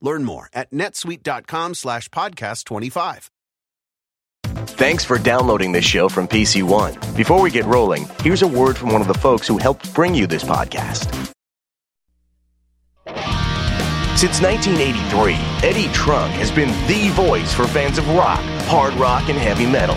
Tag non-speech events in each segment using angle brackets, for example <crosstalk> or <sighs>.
Learn more at netsuite.com slash podcast 25. Thanks for downloading this show from PC One. Before we get rolling, here's a word from one of the folks who helped bring you this podcast. Since 1983, Eddie Trunk has been the voice for fans of rock, hard rock, and heavy metal.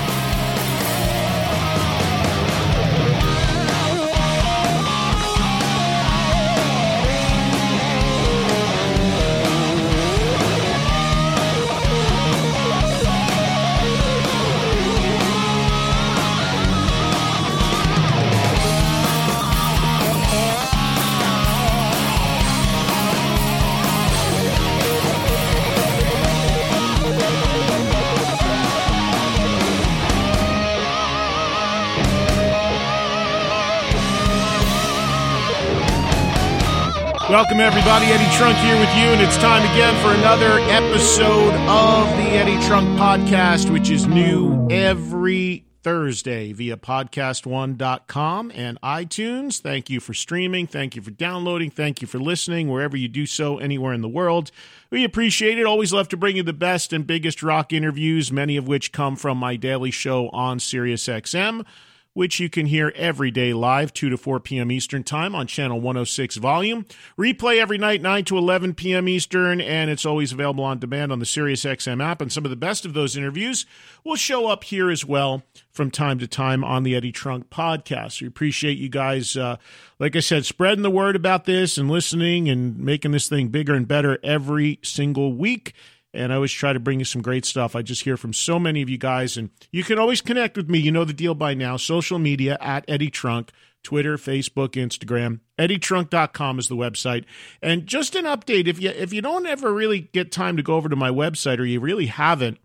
Welcome, everybody. Eddie Trunk here with you, and it's time again for another episode of the Eddie Trunk Podcast, which is new every Thursday via podcast1.com and iTunes. Thank you for streaming. Thank you for downloading. Thank you for listening wherever you do so, anywhere in the world. We appreciate it. Always love to bring you the best and biggest rock interviews, many of which come from my daily show on SiriusXM which you can hear every day live, 2 to 4 p.m. Eastern Time on Channel 106 Volume. Replay every night, 9 to 11 p.m. Eastern, and it's always available on demand on the SiriusXM app. And some of the best of those interviews will show up here as well from time to time on the Eddie Trunk podcast. We appreciate you guys, uh, like I said, spreading the word about this and listening and making this thing bigger and better every single week and I always try to bring you some great stuff. I just hear from so many of you guys, and you can always connect with me. You know the deal by now. Social media at Eddie Trunk, Twitter, Facebook, Instagram. EddieTrunk.com is the website. And just an update, if you if you don't ever really get time to go over to my website, or you really haven't,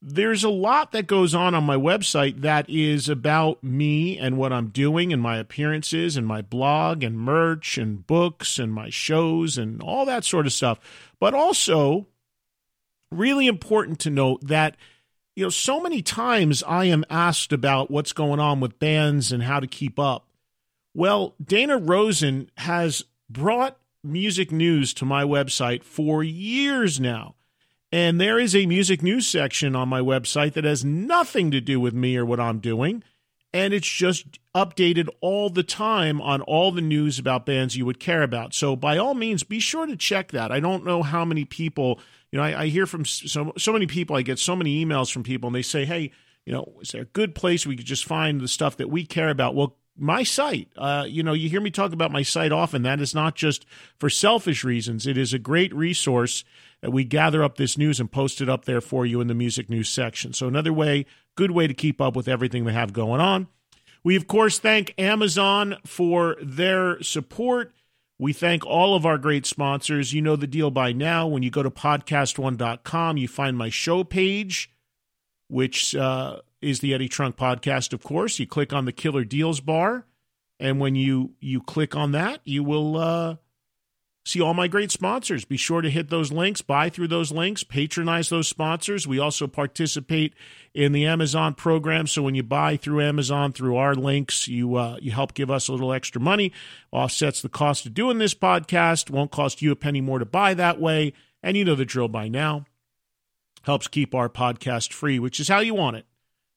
there's a lot that goes on on my website that is about me and what I'm doing and my appearances and my blog and merch and books and my shows and all that sort of stuff. But also really important to note that you know so many times i am asked about what's going on with bands and how to keep up. Well dana rosen has brought music news to my website for years now. And there is a music news section on my website that has nothing to do with me or what i'm doing. And it's just updated all the time on all the news about bands you would care about. So by all means be sure to check that. I don't know how many people you know, I, I hear from so so many people. I get so many emails from people, and they say, "Hey, you know, is there a good place we could just find the stuff that we care about?" Well, my site. Uh, you know, you hear me talk about my site often. That is not just for selfish reasons. It is a great resource that we gather up this news and post it up there for you in the music news section. So another way, good way to keep up with everything we have going on. We of course thank Amazon for their support. We thank all of our great sponsors. You know the deal by now. When you go to podcast1.com, you find my show page, which uh, is the Eddie Trunk podcast, of course. You click on the Killer Deals bar, and when you you click on that, you will uh, see all my great sponsors. Be sure to hit those links, buy through those links, patronize those sponsors. We also participate in the Amazon program. So when you buy through Amazon through our links, you uh, you help give us a little extra money, offsets the cost of doing this podcast, won't cost you a penny more to buy that way. And you know the drill by now. Helps keep our podcast free, which is how you want it.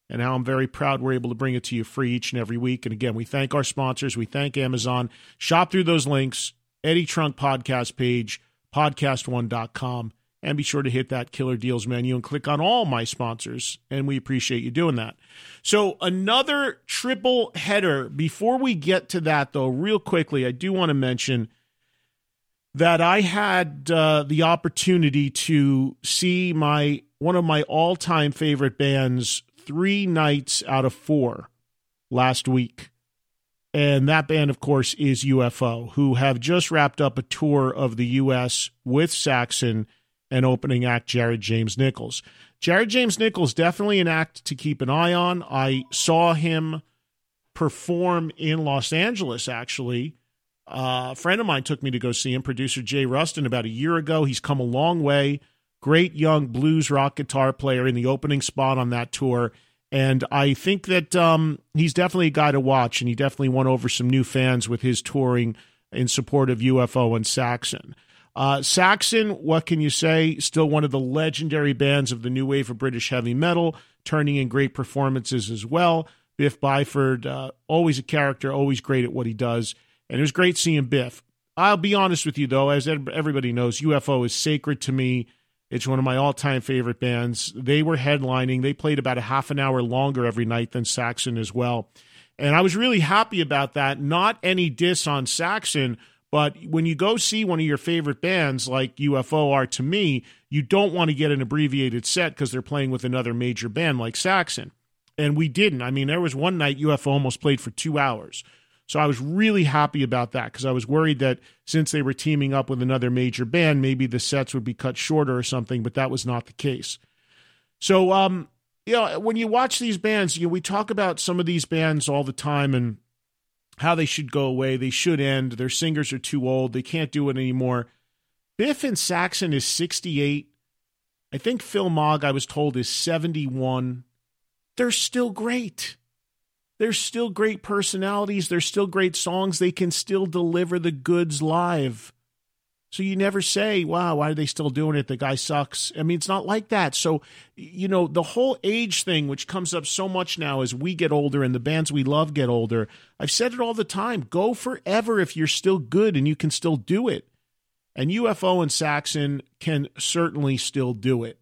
And how I'm very proud we're able to bring it to you free each and every week. And again, we thank our sponsors. We thank Amazon. Shop through those links, Eddie Trunk podcast page, podcast1.com and be sure to hit that killer deals menu and click on all my sponsors. And we appreciate you doing that. So, another triple header. Before we get to that, though, real quickly, I do want to mention that I had uh, the opportunity to see my one of my all time favorite bands three nights out of four last week. And that band, of course, is UFO, who have just wrapped up a tour of the U.S. with Saxon and opening act Jared James Nichols. Jared James Nichols definitely an act to keep an eye on. I saw him perform in Los Angeles actually. Uh, a friend of mine took me to go see him, producer Jay Ruston, about a year ago. He's come a long way. Great young blues rock guitar player in the opening spot on that tour. And I think that um, he's definitely a guy to watch, and he definitely won over some new fans with his touring in support of UFO and Saxon. Uh, Saxon, what can you say? Still one of the legendary bands of the new wave of British heavy metal, turning in great performances as well. Biff Byford, uh, always a character, always great at what he does. And it was great seeing Biff. I'll be honest with you, though, as everybody knows, UFO is sacred to me. It's one of my all time favorite bands. They were headlining, they played about a half an hour longer every night than Saxon as well. And I was really happy about that. Not any diss on Saxon but when you go see one of your favorite bands like UFO are to me, you don't want to get an abbreviated set because they're playing with another major band like Saxon. And we didn't. I mean, there was one night UFO almost played for two hours. So I was really happy about that because I was worried that since they were teaming up with another major band, maybe the sets would be cut shorter or something, but that was not the case. So, um, you know, when you watch these bands, you know, we talk about some of these bands all the time and how they should go away. They should end. Their singers are too old. They can't do it anymore. Biff and Saxon is 68. I think Phil Mogg, I was told, is 71. They're still great. They're still great personalities. They're still great songs. They can still deliver the goods live. So you never say, wow, why are they still doing it? The guy sucks. I mean, it's not like that. So, you know, the whole age thing, which comes up so much now as we get older and the bands we love get older, I've said it all the time go forever if you're still good and you can still do it. And UFO and Saxon can certainly still do it.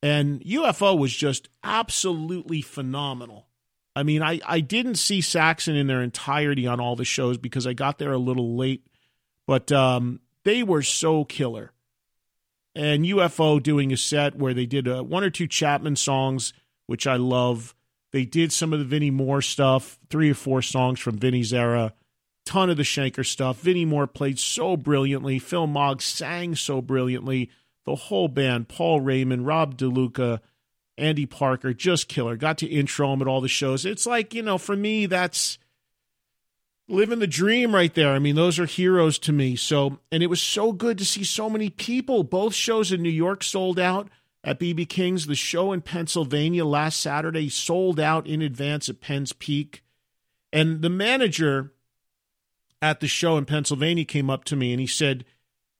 And UFO was just absolutely phenomenal. I mean, I, I didn't see Saxon in their entirety on all the shows because I got there a little late. But um, they were so killer. And UFO doing a set where they did uh, one or two Chapman songs, which I love. They did some of the Vinnie Moore stuff, three or four songs from Vinnie's era, ton of the Schenker stuff. Vinnie Moore played so brilliantly. Phil Mogg sang so brilliantly. The whole band, Paul Raymond, Rob DeLuca, Andy Parker, just killer. Got to intro him at all the shows. It's like, you know, for me, that's living the dream right there. I mean, those are heroes to me. So, and it was so good to see so many people. Both shows in New York sold out at BB King's. The show in Pennsylvania last Saturday sold out in advance at Penn's Peak. And the manager at the show in Pennsylvania came up to me and he said,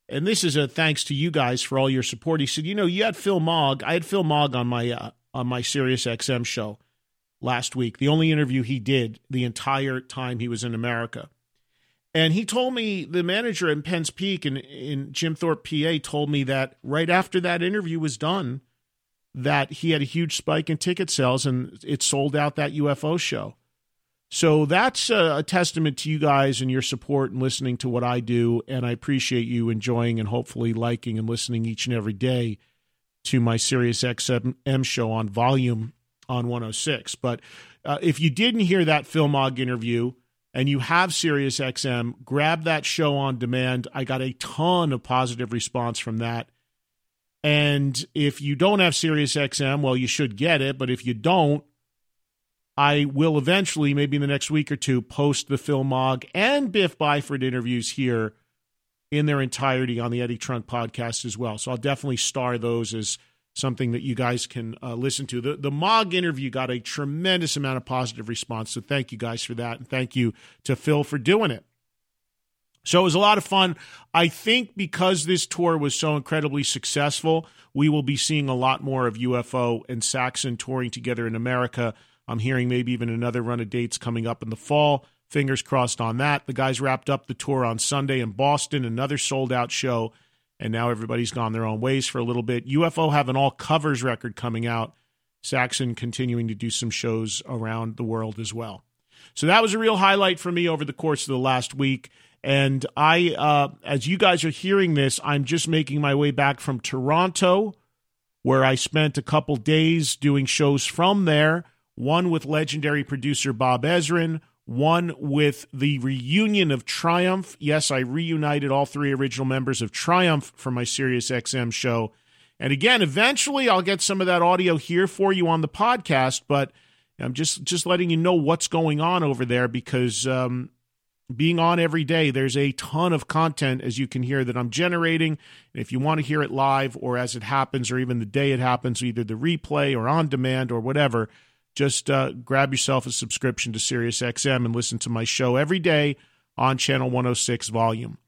and this is a thanks to you guys for all your support. He said, "You know, you had Phil Mogg. I had Phil Mogg on my uh, on my Sirius XM show, last week, the only interview he did the entire time he was in America. And he told me, the manager in Penn's Peak in, in Jim Thorpe, PA, told me that right after that interview was done, that he had a huge spike in ticket sales and it sold out that UFO show. So that's a, testament to you guys and your support and listening to what I do. And I appreciate you enjoying and hopefully liking and listening each and every day to my Sirius XM show on volume on 106. But uh, if you didn't hear that Phil Mogg interview and you have Sirius XM, grab that show on demand. I got a ton of positive response from that. And if you don't have Sirius XM, well, you should get it. But if you don't, I will eventually, maybe in the next week or two, post the Phil Mogg and Biff Byford interviews here in their entirety on the Eddie Trunk podcast as well. So I'll definitely star those as something that you guys can uh, listen to. The the Mogg interview got a tremendous amount of positive response, so thank you guys for that, and thank you to Phil for doing it. So it was a lot of fun. I think because this tour was so incredibly successful, we will be seeing a lot more of UFO and Saxon touring together in America. I'm hearing maybe even another run of dates coming up in the fall. Fingers crossed on that. The guys wrapped up the tour on Sunday in Boston, another sold out show, and now everybody's gone their own ways for a little bit. UFO have an all covers record coming out. Saxon continuing to do some shows around the world as well. So that was a real highlight for me over the course of the last week. And I, uh, as you guys are hearing this, I'm just making my way back from Toronto, where I spent a couple days doing shows from there. One with legendary producer Bob Ezrin, one with the reunion of Triumph. Yes, I reunited all three original members of Triumph for my Sirius XM show. And again, eventually I'll get some of that audio here for you on the podcast, but I'm just just letting you know what's going on over there because um, being on every day, there's a ton of content, as you can hear, that I'm generating. And if you want to hear it live or as it happens, or even the day it happens, either the replay or on demand or whatever, just uh, grab yourself a subscription to SiriusXM and listen to my show every day on Channel 106 Volume.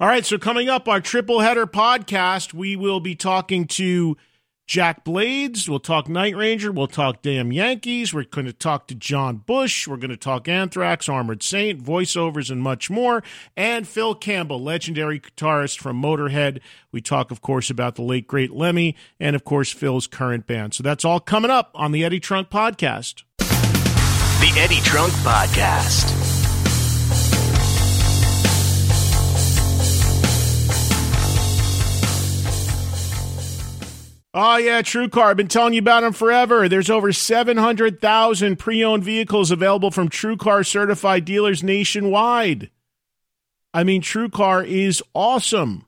All right, so coming up, our triple header podcast, we will be talking to Jack Blades. We'll talk Night Ranger. We'll talk damn Yankees. We're going to talk to John Bush. We're going to talk Anthrax, Armored Saint, voiceovers, and much more. And Phil Campbell, legendary guitarist from Motorhead. We talk, of course, about the late, great Lemmy, and of course, Phil's current band. So that's all coming up on the Eddie Trunk Podcast. The Eddie Trunk Podcast. Oh, yeah, TrueCar. I've been telling you about them forever. There's over 700,000 pre owned vehicles available from TrueCar certified dealers nationwide. I mean, TrueCar is awesome.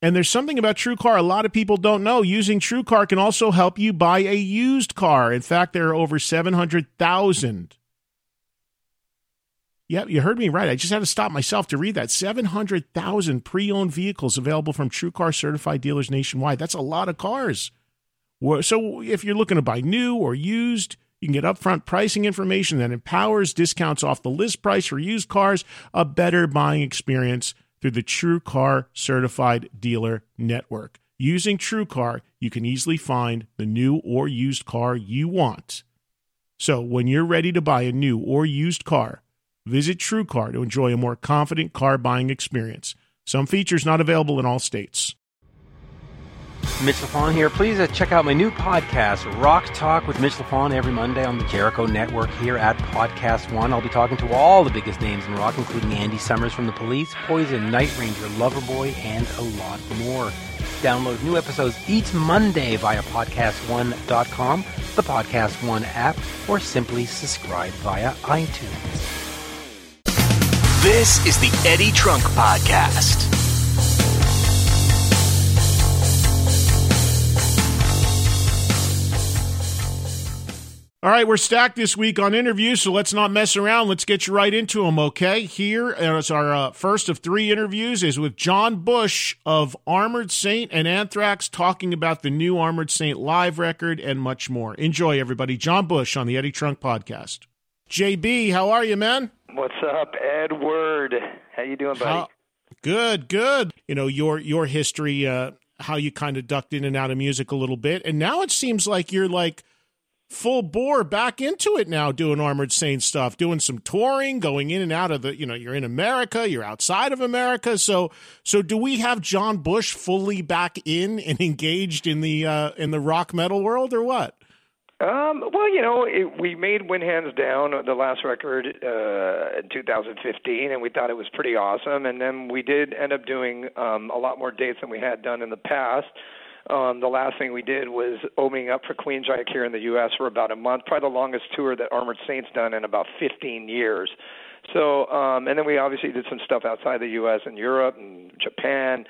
And there's something about TrueCar a lot of people don't know. Using TrueCar can also help you buy a used car. In fact, there are over 700,000 Yep, you heard me right. I just had to stop myself to read that. 700,000 pre owned vehicles available from True Car certified dealers nationwide. That's a lot of cars. So if you're looking to buy new or used, you can get upfront pricing information that empowers discounts off the list price for used cars, a better buying experience through the True Car certified dealer network. Using True Car, you can easily find the new or used car you want. So when you're ready to buy a new or used car, Visit TrueCar to enjoy a more confident car buying experience. Some features not available in all states. Mitch Lafon here. Please uh, check out my new podcast, Rock Talk with Mitch Lafon, every Monday on the Jericho Network here at Podcast One. I'll be talking to all the biggest names in rock, including Andy Summers from The Police, Poison, Night Ranger, Loverboy, and a lot more. Download new episodes each Monday via PodcastOne.com, the Podcast One app, or simply subscribe via iTunes. This is the Eddie Trunk Podcast. All right, we're stacked this week on interviews, so let's not mess around. Let's get you right into them, okay? Here is our uh, first of three interviews is with John Bush of Armored Saint and Anthrax talking about the new Armored Saint live record and much more. Enjoy, everybody. John Bush on the Eddie Trunk Podcast. JB, how are you, man? What's up, Edward? How you doing, buddy? How, good, good. You know your your history, uh, how you kind of ducked in and out of music a little bit, and now it seems like you're like full bore back into it now, doing Armored Saint stuff, doing some touring, going in and out of the. You know, you're in America, you're outside of America. So, so do we have John Bush fully back in and engaged in the uh, in the rock metal world, or what? Um, well, you know, it, we made Win Hands Down, the last record, uh, in 2015, and we thought it was pretty awesome. And then we did end up doing um, a lot more dates than we had done in the past. Um, the last thing we did was opening up for Queensryche here in the U.S. for about a month, probably the longest tour that Armored Saints done in about 15 years. So, um, and then we obviously did some stuff outside the U.S. and Europe and Japan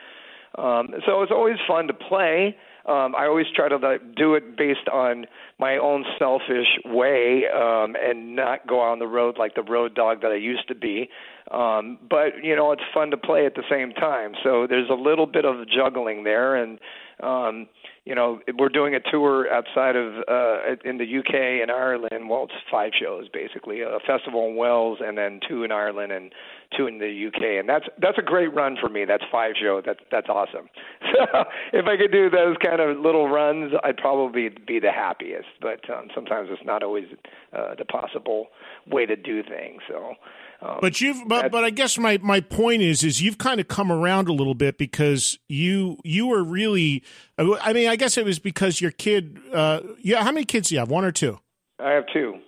Um, so it's always fun to play. Um, I always try to like, do it based on my own selfish way um, and not go on the road like the road dog that I used to be. Um, but you know, it's fun to play at the same time. So there's a little bit of juggling there, and um, you know, we're doing a tour outside of uh, in the UK and Ireland. Well, it's five shows basically, a festival in Wales, and then two in Ireland and two in the UK, and that's that's a great run for me. That's five shows. That's that's awesome. <laughs> So if I could do those kind of little runs, I'd probably be the happiest. But um, sometimes it's not always uh, the possible way to do things. So um, but you've, but, but I guess my, my point is, is you've kind of come around a little bit because you, you were really, I mean, I guess it was because your kid, uh, yeah, how many kids do you have? One or two? I have two.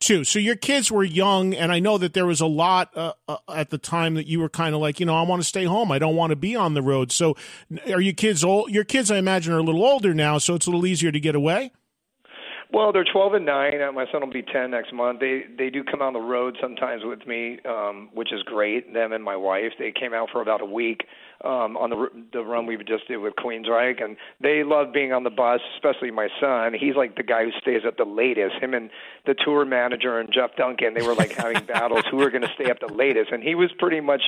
Two. So your kids were young, and I know that there was a lot uh, uh, at the time that you were kind of like, you know, I want to stay home. I don't want to be on the road. So, are your kids old? Your kids, I imagine, are a little older now, so it's a little easier to get away. Well, they're 12 and 9. Uh, my son will be 10 next month. They they do come on the road sometimes with me, um, which is great. Them and my wife. They came out for about a week um, on the the run we just did with Queensryche, and they love being on the bus. Especially my son. He's like the guy who stays up the latest. Him and the tour manager and Jeff Duncan. They were like having <laughs> battles who are going to stay up the latest, and he was pretty much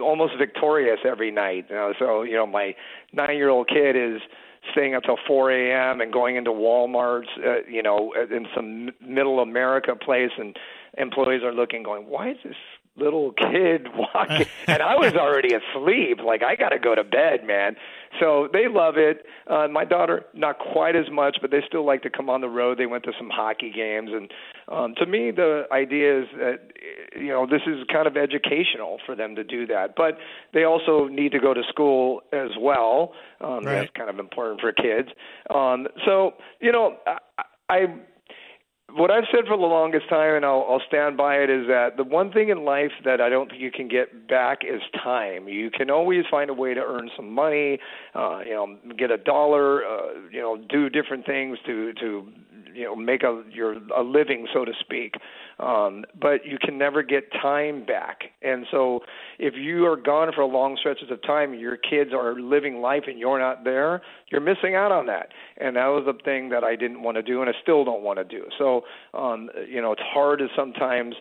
almost victorious every night. You know, so you know, my nine year old kid is staying until 4 a.m. and going into Walmart's, uh, you know, in some middle America place, and employees are looking, going, "Why is this little kid <laughs> walking?" and I was already asleep. Like I got to go to bed, man. So they love it. Uh, my daughter, not quite as much, but they still like to come on the road. They went to some hockey games, and um, to me, the idea is that you know this is kind of educational for them to do that, but they also need to go to school as well. Um, right. That's kind of important for kids. Um, so you know, I, I what I've said for the longest time, and I'll, I'll stand by it, is that the one thing in life that I don't think you can get back is time. You can always find a way to earn some money, uh, you know, get a dollar, uh, you know, do different things to to you know make a your a living so to speak um but you can never get time back. And so if you are gone for long stretches of time your kids are living life and you're not there you're missing out on that. And that was the thing that I didn't want to do and I still don't want to do. So um you know it's hard to sometimes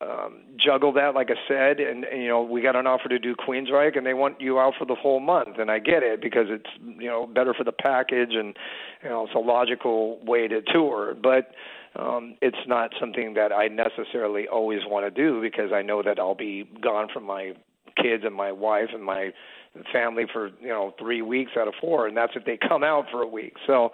um, juggle that, like I said, and, and you know we got an offer to do Queensryche, and they want you out for the whole month, and I get it because it's you know better for the package, and you know it's a logical way to tour, but um, it's not something that I necessarily always want to do because I know that I'll be gone from my kids and my wife and my family for you know three weeks out of four, and that's if they come out for a week. So,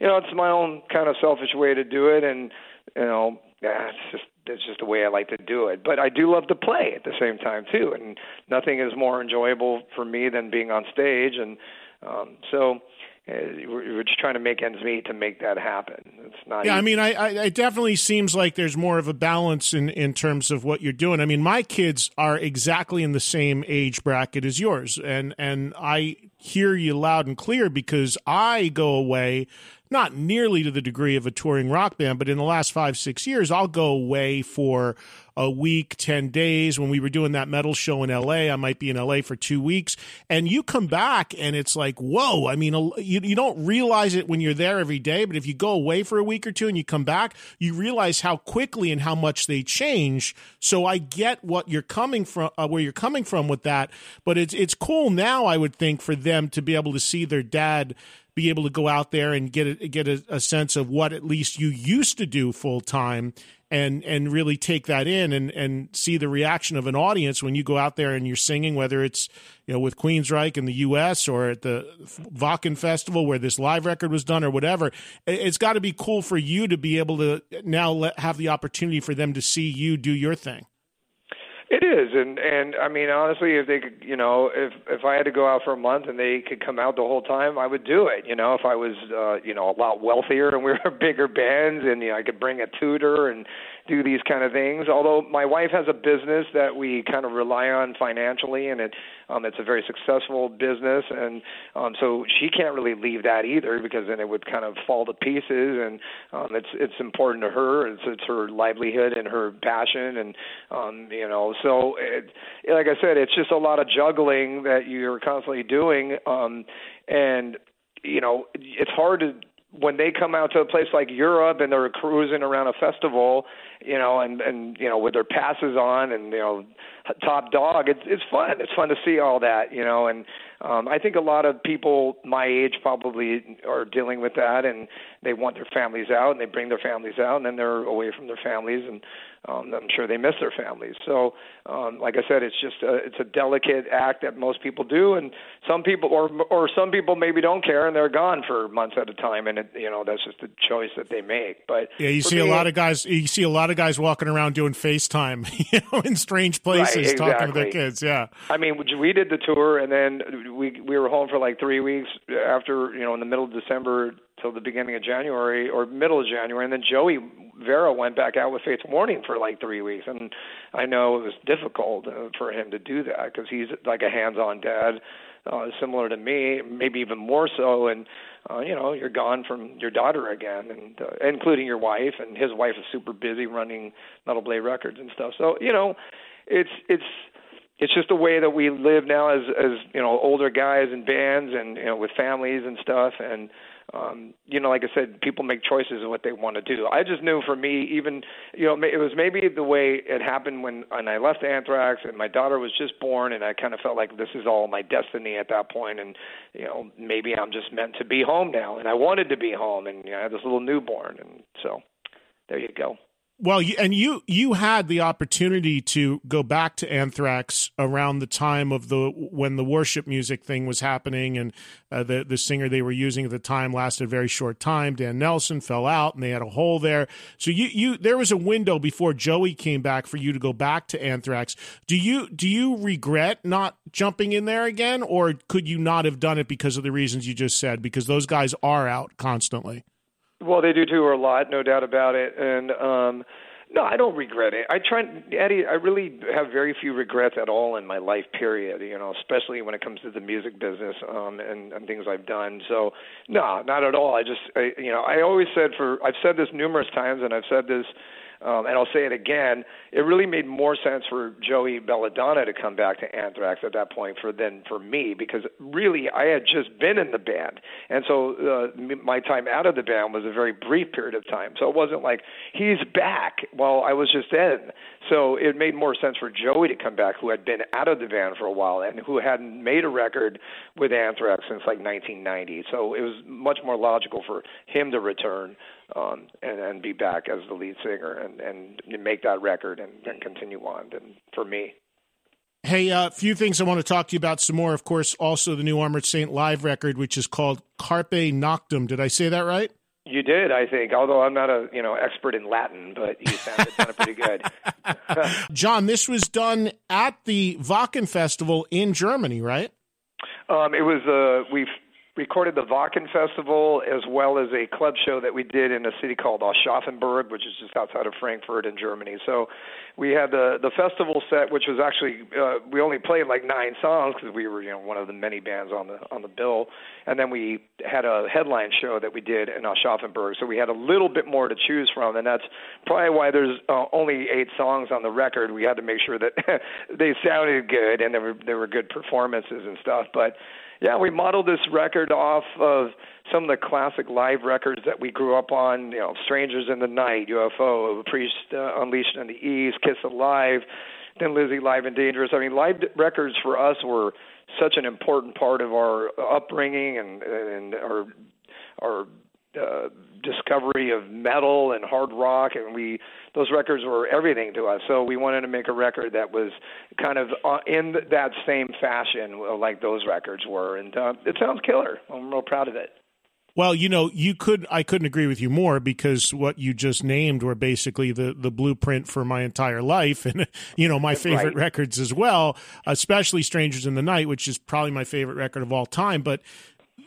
you know, it's my own kind of selfish way to do it, and you know, yeah, it's just it's just the way I like to do it. But I do love to play at the same time too, and nothing is more enjoyable for me than being on stage. And um, so Uh, we're just trying to make ends meet to make that happen. It's not. Yeah, easy. I mean, I, I, it definitely seems like there's more of a balance in in terms of what you're doing. I mean, my kids are exactly in the same age bracket as yours, and and I hear you loud and clear because I go away not nearly to the degree of a touring rock band, but in the last five, six years, I'll go away for a week, 10 days. When we were doing that metal show in LA, I might be in LA for two weeks. And you come back and it's like, whoa. I mean, you, you don't realize it when you're there every day, but if you go away for a week or two and you come back, you realize how quickly and how much they change. So I get what you're coming from, uh, where you're coming from with that. But it's, it's cool now, I would think, for them to be able to see their dad be able to go out there and get a, get a, a sense of what at least you used to do full time and and really take that in and and see the reaction of an audience when you go out there and you're singing, whether it's you know with Queensryche in the U.S. or at the Wacken Festival where this live record was done or whatever. It's got to be cool for you to be able to now let, have the opportunity for them to see you do your thing. It is, and and I mean honestly, if they could, you know, if if I had to go out for a month and they could come out the whole time, I would do it. You know, if I was, uh, you know, a lot wealthier and we were <laughs> bigger bands, and you know, I could bring a tutor and do these kind of things. Although my wife has a business that we kind of rely on financially, and it um, it's a very successful business, and um, so she can't really leave that either because then it would kind of fall to pieces. And um, it's it's important to her. It's it's her livelihood and her passion, and um, you know, so it, like I said, it's just a lot of juggling that you're constantly doing, um, and you know, it's hard to when they come out to a place like Europe and they're cruising around a festival, you know, and and you know with their passes on and you know top dog, it's it's fun. It's fun to see all that, you know, and um I think a lot of people my age probably are dealing with that and they want their families out and they bring their families out and then they're away from their families and um, I'm sure they miss their families. So, um, like I said, it's just a, it's a delicate act that most people do, and some people or or some people maybe don't care and they're gone for months at a time, and it, you know that's just a choice that they make. But yeah, you see me, a lot of guys. You see a lot of guys walking around doing FaceTime, <laughs> you know, in strange places, right, exactly. talking to their kids. Yeah, I mean, we did the tour, and then we we were home for like three weeks after you know in the middle of December till the beginning of January or middle of January, and then Joey Vera went back out with Fates Warning for like three weeks, and I know it was difficult uh, for him to do that because he's like a hands-on dad, uh, similar to me, maybe even more so. And uh, you know, you're gone from your daughter again, and uh, including your wife, and his wife is super busy running Metal Blade Records and stuff. So you know, it's it's it's just the way that we live now as as you know older guys and bands and you know with families and stuff and um, you know, like I said, people make choices of what they want to do. I just knew for me, even you know, it was maybe the way it happened when when I left Anthrax and my daughter was just born, and I kind of felt like this is all my destiny at that point, and you know, maybe I'm just meant to be home now, and I wanted to be home, and you know, I had this little newborn, and so there you go. Well, and you you had the opportunity to go back to Anthrax around the time of the when the worship music thing was happening, and uh, the the singer they were using at the time lasted a very short time. Dan Nelson fell out, and they had a hole there. So you you there was a window before Joey came back for you to go back to Anthrax. Do you do you regret not jumping in there again, or could you not have done it because of the reasons you just said? Because those guys are out constantly. Well, they do tour a lot, no doubt about it. And um no, I don't regret it. I try, Eddie. I really have very few regrets at all in my life. Period. You know, especially when it comes to the music business um, and, and things I've done. So, no, not at all. I just, I, you know, I always said for. I've said this numerous times, and I've said this um, and I'll say it again, it really made more sense for Joey Belladonna to come back to Anthrax at that point for than for me because really I had just been in the band, and so uh, my time out of the band was a very brief period of time. So it wasn't like he's back while I was just in. So it made more sense for Joey to come back, who had been out of the band for a while and who hadn't made a record with Anthrax since like 1990. So it was much more logical for him to return um, and, and be back as the lead singer and, and make that record and, and continue on. And for me. Hey, a uh, few things I want to talk to you about some more. Of course, also the new Armored Saint live record, which is called Carpe Noctum. Did I say that right? You did, I think. Although I'm not a you know expert in Latin, but you sounded, sounded pretty good. <laughs> John, this was done at the Wacken Festival in Germany, right? Um, it was. Uh, we recorded the Wacken Festival as well as a club show that we did in a city called Aschaffenburg, which is just outside of Frankfurt in Germany. So we had the the festival set, which was actually uh, we only played like nine songs because we were you know one of the many bands on the on the bill, and then we had a headline show that we did in Aschaffenburg. So we had a little bit more to choose from, and that's probably why there's uh, only eight songs on the record. We had to make sure that <laughs> they sounded good and there were there were good performances and stuff, but yeah, we modeled this record off of some of the classic live records that we grew up on. You know, Strangers in the Night, UFO, Priest uh, Unleashed in the East, Kiss Alive, Thin Lizzy Live and Dangerous. I mean, live records for us were such an important part of our upbringing and and our our uh, discovery of metal and hard rock, and we those records were everything to us. So we wanted to make a record that was kind of uh, in that same fashion, uh, like those records were, and uh, it sounds killer. I'm real proud of it. Well, you know, you could I couldn't agree with you more because what you just named were basically the the blueprint for my entire life <laughs> and you know, my favorite right. records as well, especially Strangers in the Night, which is probably my favorite record of all time, but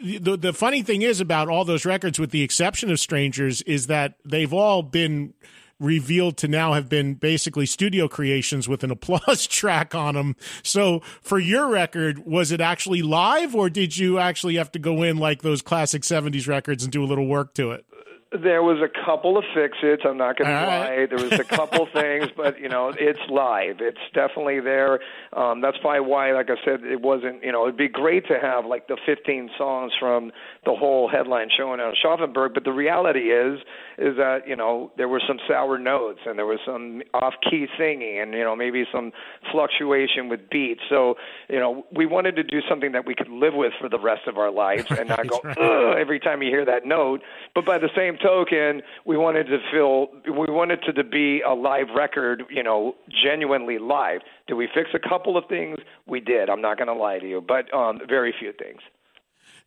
the the funny thing is about all those records, with the exception of Strangers, is that they've all been revealed to now have been basically studio creations with an <laughs> applause track on them. So for your record, was it actually live or did you actually have to go in like those classic 70s records and do a little work to it? There was a couple of fix-its. I'm not going to lie. Right. There was a couple <laughs> things, but you know, it's live. It's definitely there. Um, that's probably why, like I said, it wasn't. You know, it'd be great to have like the 15 songs from the whole headline showing on Schaffenburg. But the reality is, is that you know there were some sour notes and there was some off-key singing and you know maybe some fluctuation with beats. So you know, we wanted to do something that we could live with for the rest of our lives and not go <laughs> right. every time you hear that note. But by the same token, we wanted to feel we wanted it to be a live record, you know, genuinely live. Did we fix a couple of things? We did. I'm not going to lie to you, but um, very few things.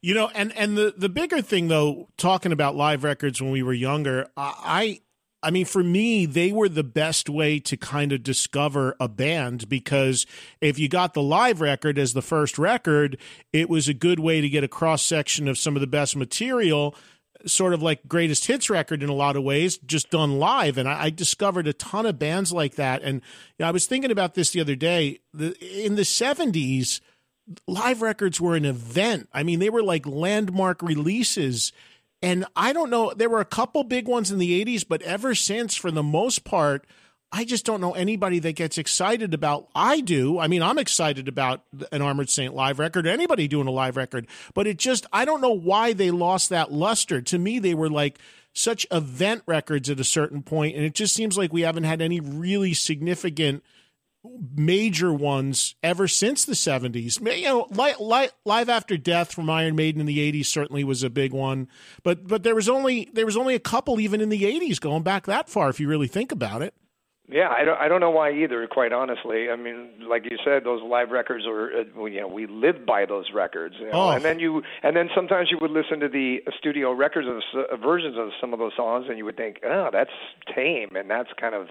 You know, and and the the bigger thing though, talking about live records when we were younger, I I mean, for me, they were the best way to kind of discover a band because if you got the live record as the first record, it was a good way to get a cross section of some of the best material sort of like greatest hits record in a lot of ways, just done live. And I, I discovered a ton of bands like that. And you know, I was thinking about this the other day. The, in the 70s, live records were an event. I mean, they were like landmark releases. And I don't know, there were a couple big ones in the 80s, but ever since, for the most part, I just don't know anybody that gets excited about. I do. I mean, I'm excited about an Armored Saint live record, anybody doing a live record, but it just, I don't know why they lost that luster. To me, they were like such event records at a certain point, and it just seems like we haven't had any really significant major ones ever since the 70s. You know, li- li- Live After Death from Iron Maiden in the 80s certainly was a big one, but but there was only there was only a couple even in the 80s going back that far if you really think about it. Yeah, I don't. I don't know why either. Quite honestly, I mean, like you said, those live records are. Uh, you know, we lived by those records. You know? oh. And then you, and then sometimes you would listen to the studio records of uh, versions of some of those songs, and you would think, oh, that's tame, and that's kind of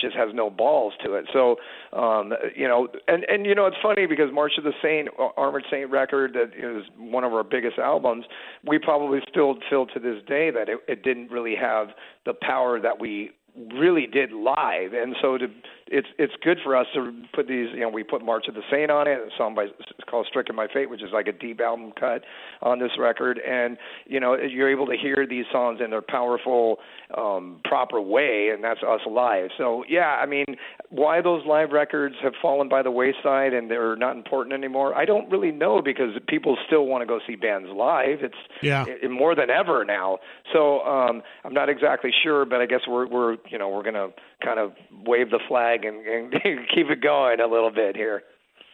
just has no balls to it. So, um, you know, and and you know, it's funny because March of the Saint, uh, Armored Saint record, that is one of our biggest albums. We probably still feel to this day that it, it didn't really have the power that we really did live, and so to it's it's good for us to put these. You know, we put March of the Saint on it, a song by it's called "Stricken by Fate," which is like a deep album cut on this record, and you know you're able to hear these songs in their powerful, um, proper way, and that's us live. So yeah, I mean, why those live records have fallen by the wayside and they're not important anymore, I don't really know because people still want to go see bands live. It's yeah. It, more than ever now. So um, I'm not exactly sure, but I guess we're we're you know we're gonna kind of wave the flag and, and <laughs> keep it going a little bit here.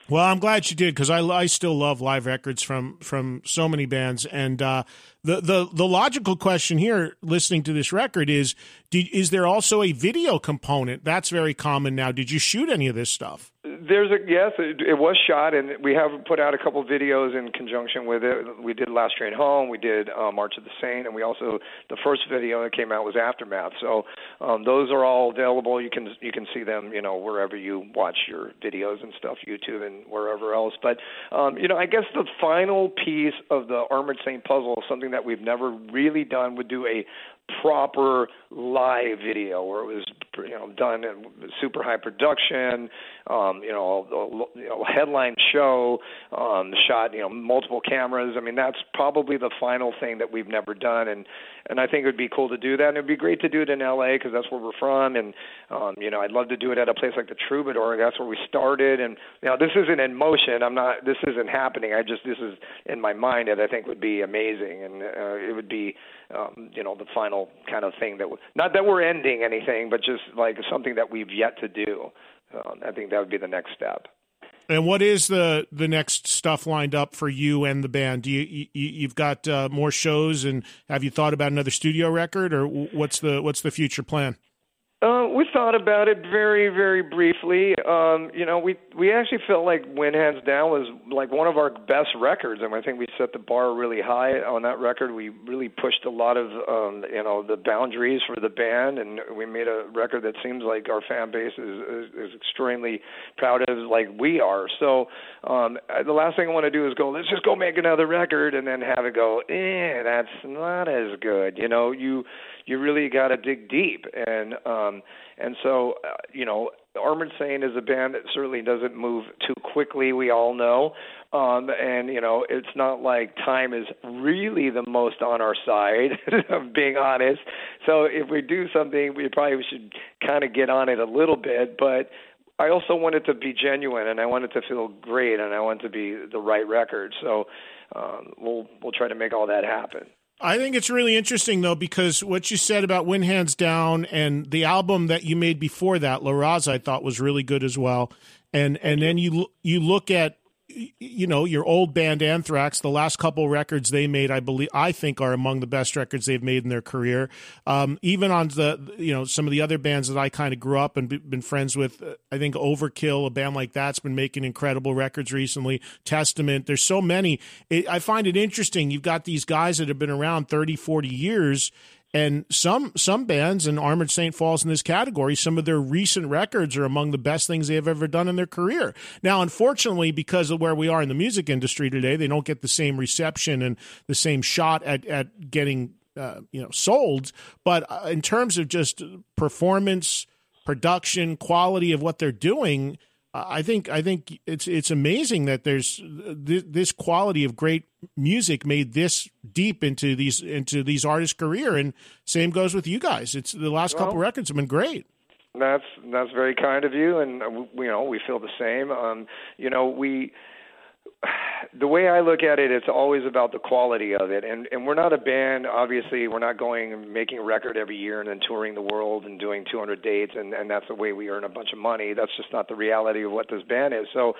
Well, I'm glad you did because I, I still love live records from from so many bands, and uh, the the the logical question here, listening to this record, is: did, is there also a video component? That's very common now. Did you shoot any of this stuff? There's a yes, it, it was shot, and we have put out a couple videos in conjunction with it. We did Last Train Home, we did uh, March of the Saint, and we also the first video that came out was Aftermath. So um, those are all available. You can you can see them, you know, wherever you watch your videos and stuff, YouTube and wherever else. But um, you know, I guess the final piece of the Armored Saint puzzle, something that we've never really done, would do a proper live video where it was you know done in super high production um you know a, you know headline show um shot you know multiple cameras. I mean that's probably the final thing that we've never done. And and i think it would be cool to do that. And it'd be great to do it in la because that's where we're from. And um you know i'd love to do it at a place like the troubadour. That's where we started. And you know this isn't in motion. I'm not this isn't happening. I just this is in my mind that i think would be amazing. And uh, it would be um, you know, the final kind of thing that not that we're ending anything, but just like something that we've yet to do. Um, I think that would be the next step. And what is the the next stuff lined up for you and the band? Do you, you have got uh, more shows, and have you thought about another studio record, or what's the what's the future plan? Uh, Uh, we thought about it very, very briefly. Um, you know, we we actually felt like "Win Hands Down" was like one of our best records, and I think we set the bar really high on that record. We really pushed a lot of um, you know the boundaries for the band, and we made a record that seems like our fan base is is, is extremely proud of, like we are. So um, the last thing I want to do is go, let's just go make another record, and then have it go, eh, that's not as good. You know, you you really got to dig deep and um and so uh, you know Armored Saint is a band that certainly doesn't move too quickly we all know. Um and you know it's not like time is really the most on our side <laughs> of being honest. So if we do something we probably should kind of get on it a little bit but I also want it to be genuine and I want it to feel great and I want it to be the right record. So um we'll we'll try to make all that happen I think it's really interesting though because what you said about Win Hands Down and the album that you made before that, La Raza, I thought was really good as well. And and then you you look at you know your old band Anthrax. The last couple records they made, I believe, I think are among the best records they've made in their career. Um, even on the you know some of the other bands that I kind of grew up and been friends with, uh, I think Overkill, a band like that's been making incredible records recently. Testament, there's so many. It, I find it interesting. You've got these guys that have been around 30, 40 years and some some bands, and Armored Saint falls in this category. Some of their recent records are among the best things they have ever done in their career. Now, unfortunately, because of where we are in the music industry today, they don't get the same reception and the same shot at at getting uh, you know sold. But uh, in terms of just performance, production, quality of what they're doing. I think I think it's it's amazing that there's this quality of great music made this deep into these into these artists' career, and same goes with you guys. It's the last well, couple records have been great. That's that's very kind of you, and uh, you know we feel the same. Um, you know we <sighs> the way I look at it, it's always about the quality of it. And and we're not a band. Obviously, we're not going and making a record every year and then touring the world and doing 200 dates and and that's the way we earn a bunch of money. That's just not the reality of what this band is. So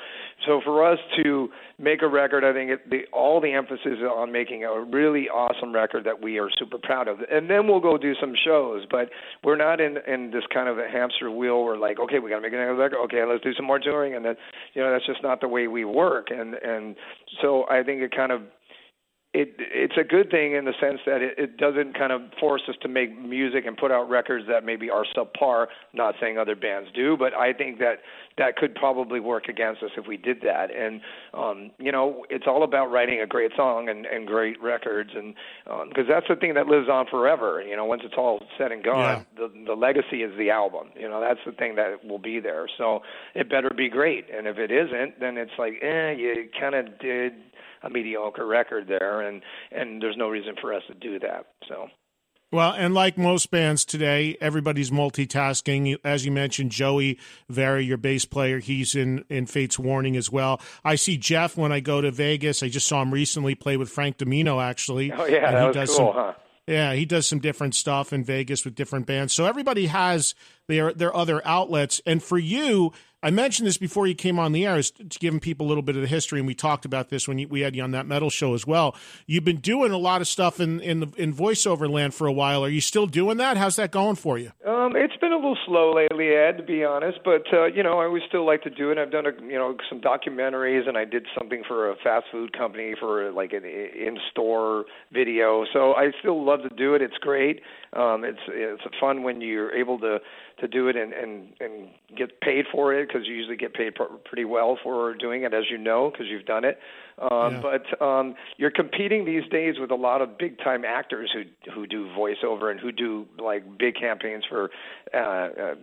so for us to make a record, I think it, the all the emphasis is on making a really awesome record that we are super proud of. And then we'll go do some shows. But we're not in in this kind of a hamster wheel. We're like, okay, we got to make another record. Okay, let's do some more touring. And then you know that's just not the way we work. And and so I think it kind of it it's a good thing in the sense that it, it doesn't kind of force us to make music and put out records that maybe are subpar. Not saying other bands do, but I think that that could probably work against us if we did that. And um, you know, it's all about writing a great song and, and great records, and because um, that's the thing that lives on forever. You know, once it's all said and gone, yeah. the the legacy is the album. You know, that's the thing that will be there. So it better be great. And if it isn't, then it's like, eh, you kind of did a mediocre record there, and and there's no reason for us to do that. So. Well, and like most bands today, everybody's multitasking. As you mentioned, Joey Vera, your bass player, he's in, in Fates Warning as well. I see Jeff when I go to Vegas. I just saw him recently play with Frank Domino, actually. Oh, yeah, that was cool, some, huh? Yeah, he does some different stuff in Vegas with different bands. So everybody has their their other outlets. And for you, I mentioned this before you came on the air, is to giving people a little bit of the history, and we talked about this when you, we had you on that metal show as well. You've been doing a lot of stuff in in, the, in voiceover land for a while. Are you still doing that? How's that going for you? Um, it's been a little slow lately, Ed, to be honest. But uh, you know, I always still like to do it. I've done a, you know some documentaries, and I did something for a fast food company for like an in-store video. So I still love to do it. It's great. Um, it's it's fun when you're able to to do it and and and get paid for it because you usually get paid pr- pretty well for doing it, as you know, because you've done it. Um, yeah. But um, you're competing these days with a lot of big time actors who who do voiceover and who do like big campaigns for uh, uh,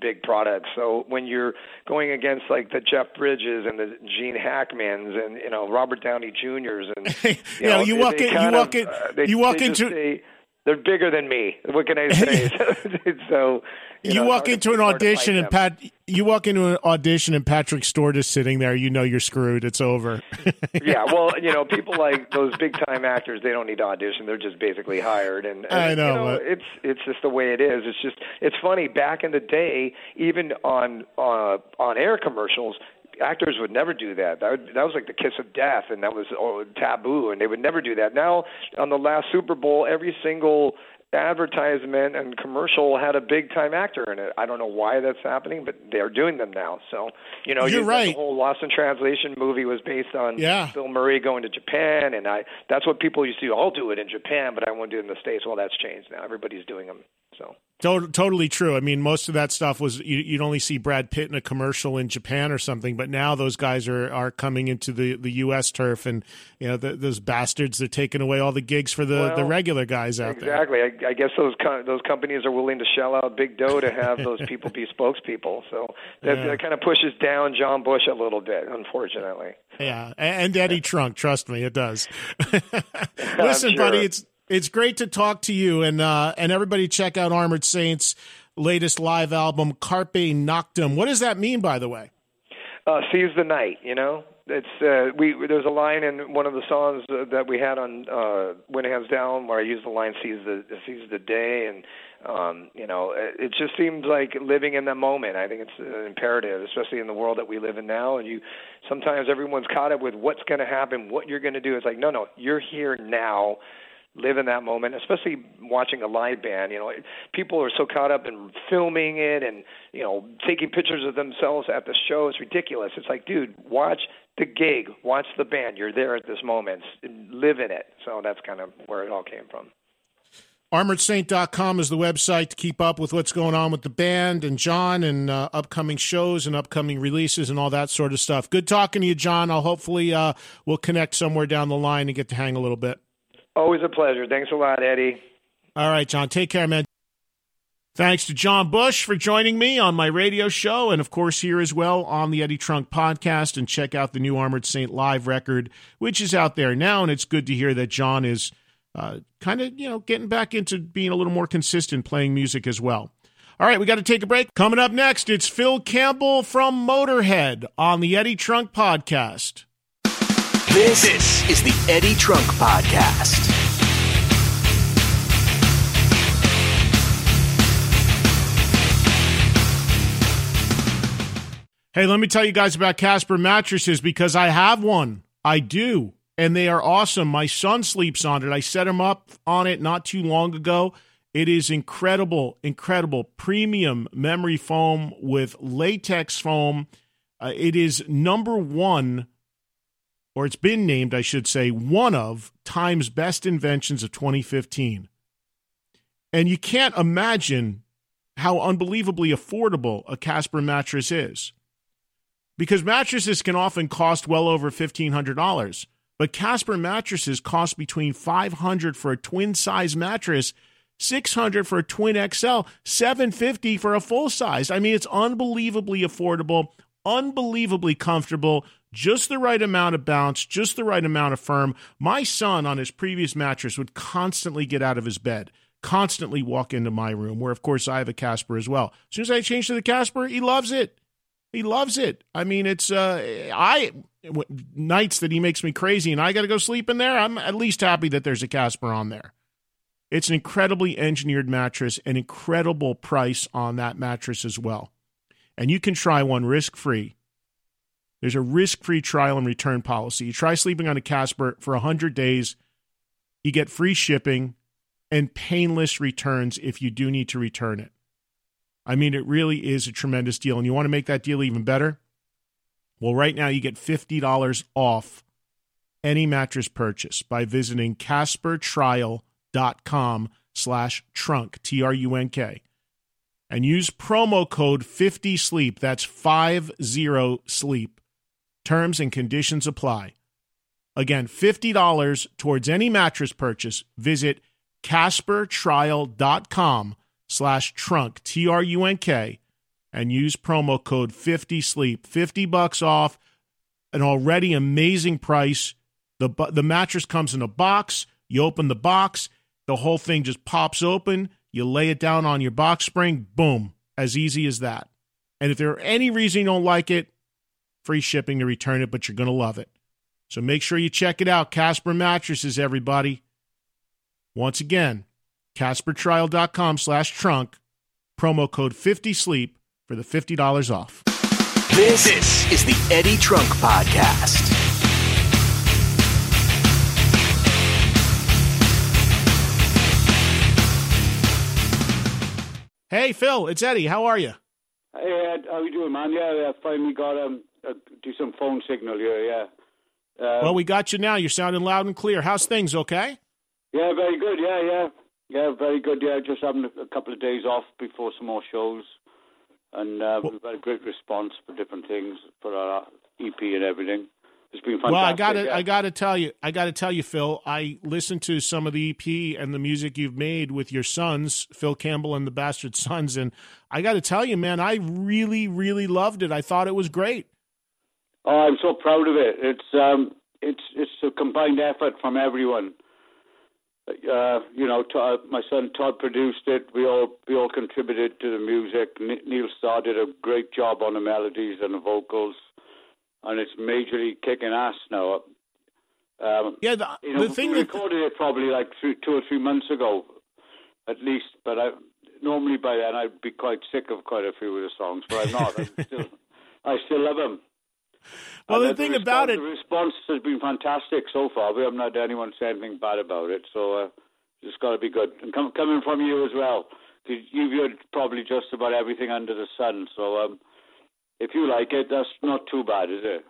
big products. So when you're going against like the Jeff Bridges and the Gene Hackmans and you know Robert Downey Juniors and <laughs> you, you know, you walk in, you walk in, uh, they, you walk into. Say, they're bigger than me. What can I <laughs> say? <laughs> so you, you know, walk into an audition and Pat, you walk into an audition and Patrick Stewart is sitting there. You know you're screwed. It's over. <laughs> yeah, well, you know, people like those big time actors. They don't need to audition. They're just basically hired. And, and I know, you know it's it's just the way it is. It's just it's funny. Back in the day, even on uh, on air commercials, actors would never do that. That, would, that was like the kiss of death, and that was oh, taboo, and they would never do that. Now, on the last Super Bowl, every single advertisement and commercial had a big time actor in it. I don't know why that's happening, but they're doing them now. So you know, you're right. The whole Lost in Translation movie was based on yeah. Bill Murray going to Japan, and I that's what people used to do. I'll do it in Japan, but I won't do it in the states. Well, that's changed now. Everybody's doing them. So totally true. I mean, most of that stuff was you, would only see Brad Pitt in a commercial in Japan or something, but now those guys are, are coming into the, the U.S. turf, and you know the, those bastards they're taking away all the gigs for the, well, the regular guys out exactly. there. Exactly. I, I, guess those co- those companies are willing to shell out big dough to have <laughs> those people be spokespeople. So that, yeah. that kind of pushes down John Bush a little bit, unfortunately. Yeah, and Eddie Trunk. Trust me, it does. <laughs> <laughs> Listen, sure. buddy, it's it's great to talk to you, and uh, and everybody check out Armored Saints' latest live album, Carpe Noctum. What does that mean, by the way? Uh, seize the night. You know, it's uh, we. There's a line in one of the songs uh, that we had on uh, "Win Hands Down" where I use the line "seize the seize the day," and um, you know, it, it just seems like living in the moment. I think it's an imperative, especially in the world that we live in now. And you, sometimes everyone's caught up with what's going to happen, what you're going to do. It's like, no, no, you're here now live in that moment, especially watching a live band. You know, people are so caught up in filming it and you know taking pictures of themselves at the show. It's ridiculous. It's like, dude, watch the gig, watch the band. You're there at this moment, live in it. So that's kind of where it all came from. ArmoredSaint.com is the website to keep up with what's going on with the band and John and uh, upcoming shows and upcoming releases and all that sort of stuff. Good talking to you, John. I'll hopefully uh, we'll connect somewhere down the line and get to hang a little bit. Always a pleasure. Thanks a lot, Eddie. All right, John. Take care, man. Thanks to John Bush for joining me on my radio show, and of course, here as well on the Eddie Trunk podcast. And check out the new Armored Saint live record, which is out there now. And it's good to hear that John is uh, kind of, you know, getting back into being a little more consistent playing music as well. All right, we got to take a break. Coming up next, it's Phil Campbell from Motorhead on the Eddie Trunk podcast. This, this is the Eddie Trunk Podcast. Hey, let me tell you guys about Casper mattresses because I have one. I do. And they are awesome. My son sleeps on it. I set him up on it not too long ago. It is incredible, incredible premium memory foam with latex foam. Uh, it is number one or it's been named, I should say, one of Time's best inventions of 2015. And you can't imagine how unbelievably affordable a Casper mattress is. Because mattresses can often cost well over $1,500, but Casper mattresses cost between 500 for a twin size mattress, 600 for a twin XL, 750 for a full size. I mean, it's unbelievably affordable, unbelievably comfortable just the right amount of bounce, just the right amount of firm. My son on his previous mattress would constantly get out of his bed, constantly walk into my room, where of course I have a Casper as well. As soon as I change to the Casper, he loves it. He loves it. I mean, it's uh, I nights that he makes me crazy, and I got to go sleep in there. I'm at least happy that there's a Casper on there. It's an incredibly engineered mattress, an incredible price on that mattress as well, and you can try one risk free there's a risk free trial and return policy. You try sleeping on a Casper for 100 days, you get free shipping and painless returns if you do need to return it. I mean, it really is a tremendous deal. And you want to make that deal even better? Well, right now you get $50 off any mattress purchase by visiting caspertrial.com slash trunk, T-R-U-N-K, and use promo code 50SLEEP. That's 50SLEEP Terms and conditions apply. Again, $50 towards any mattress purchase. Visit CasperTrial.com slash trunk, T-R-U-N-K, and use promo code 50SLEEP. 50 bucks off, an already amazing price. The, the mattress comes in a box. You open the box, the whole thing just pops open. You lay it down on your box spring, boom, as easy as that. And if there are any reason you don't like it, free shipping to return it, but you're going to love it. So make sure you check it out. Casper Mattresses, everybody. Once again, CasperTrial.com slash trunk, promo code 50SLEEP for the $50 off. This, this is the Eddie Trunk Podcast. Hey, Phil, it's Eddie. How are you? Hey, Ed, how you doing, man? Yeah, I finally got um, a decent phone signal here, yeah. Um, well, we got you now. You're sounding loud and clear. How's things, okay? Yeah, very good, yeah, yeah. Yeah, very good, yeah. Just having a, a couple of days off before some more shows. And uh, well, we've had a great response for different things, for our EP and everything. It's been fantastic. Well, I got to yeah. I got to tell you, I got to tell you, Phil. I listened to some of the EP and the music you've made with your sons, Phil Campbell and the Bastard Sons, and I got to tell you, man, I really, really loved it. I thought it was great. Oh, I'm so proud of it. It's um, it's it's a combined effort from everyone. Uh, you know, Todd, my son Todd produced it. We all we all contributed to the music. Neil Starr did a great job on the melodies and the vocals and it's majorly kicking ass now. Um, yeah, the, you know, the thing we recorded it probably like two, two or three months ago, at least. But I normally by then I'd be quite sick of quite a few of the songs, but I'm not. I'm <laughs> still, I still love them. Well, the thing about it, the response has been fantastic so far. We haven't had anyone say anything bad about it, so uh, it's got to be good. And com- coming from you as well, because you've heard probably just about everything under the sun. So um, if you like it, that's not too bad, is it?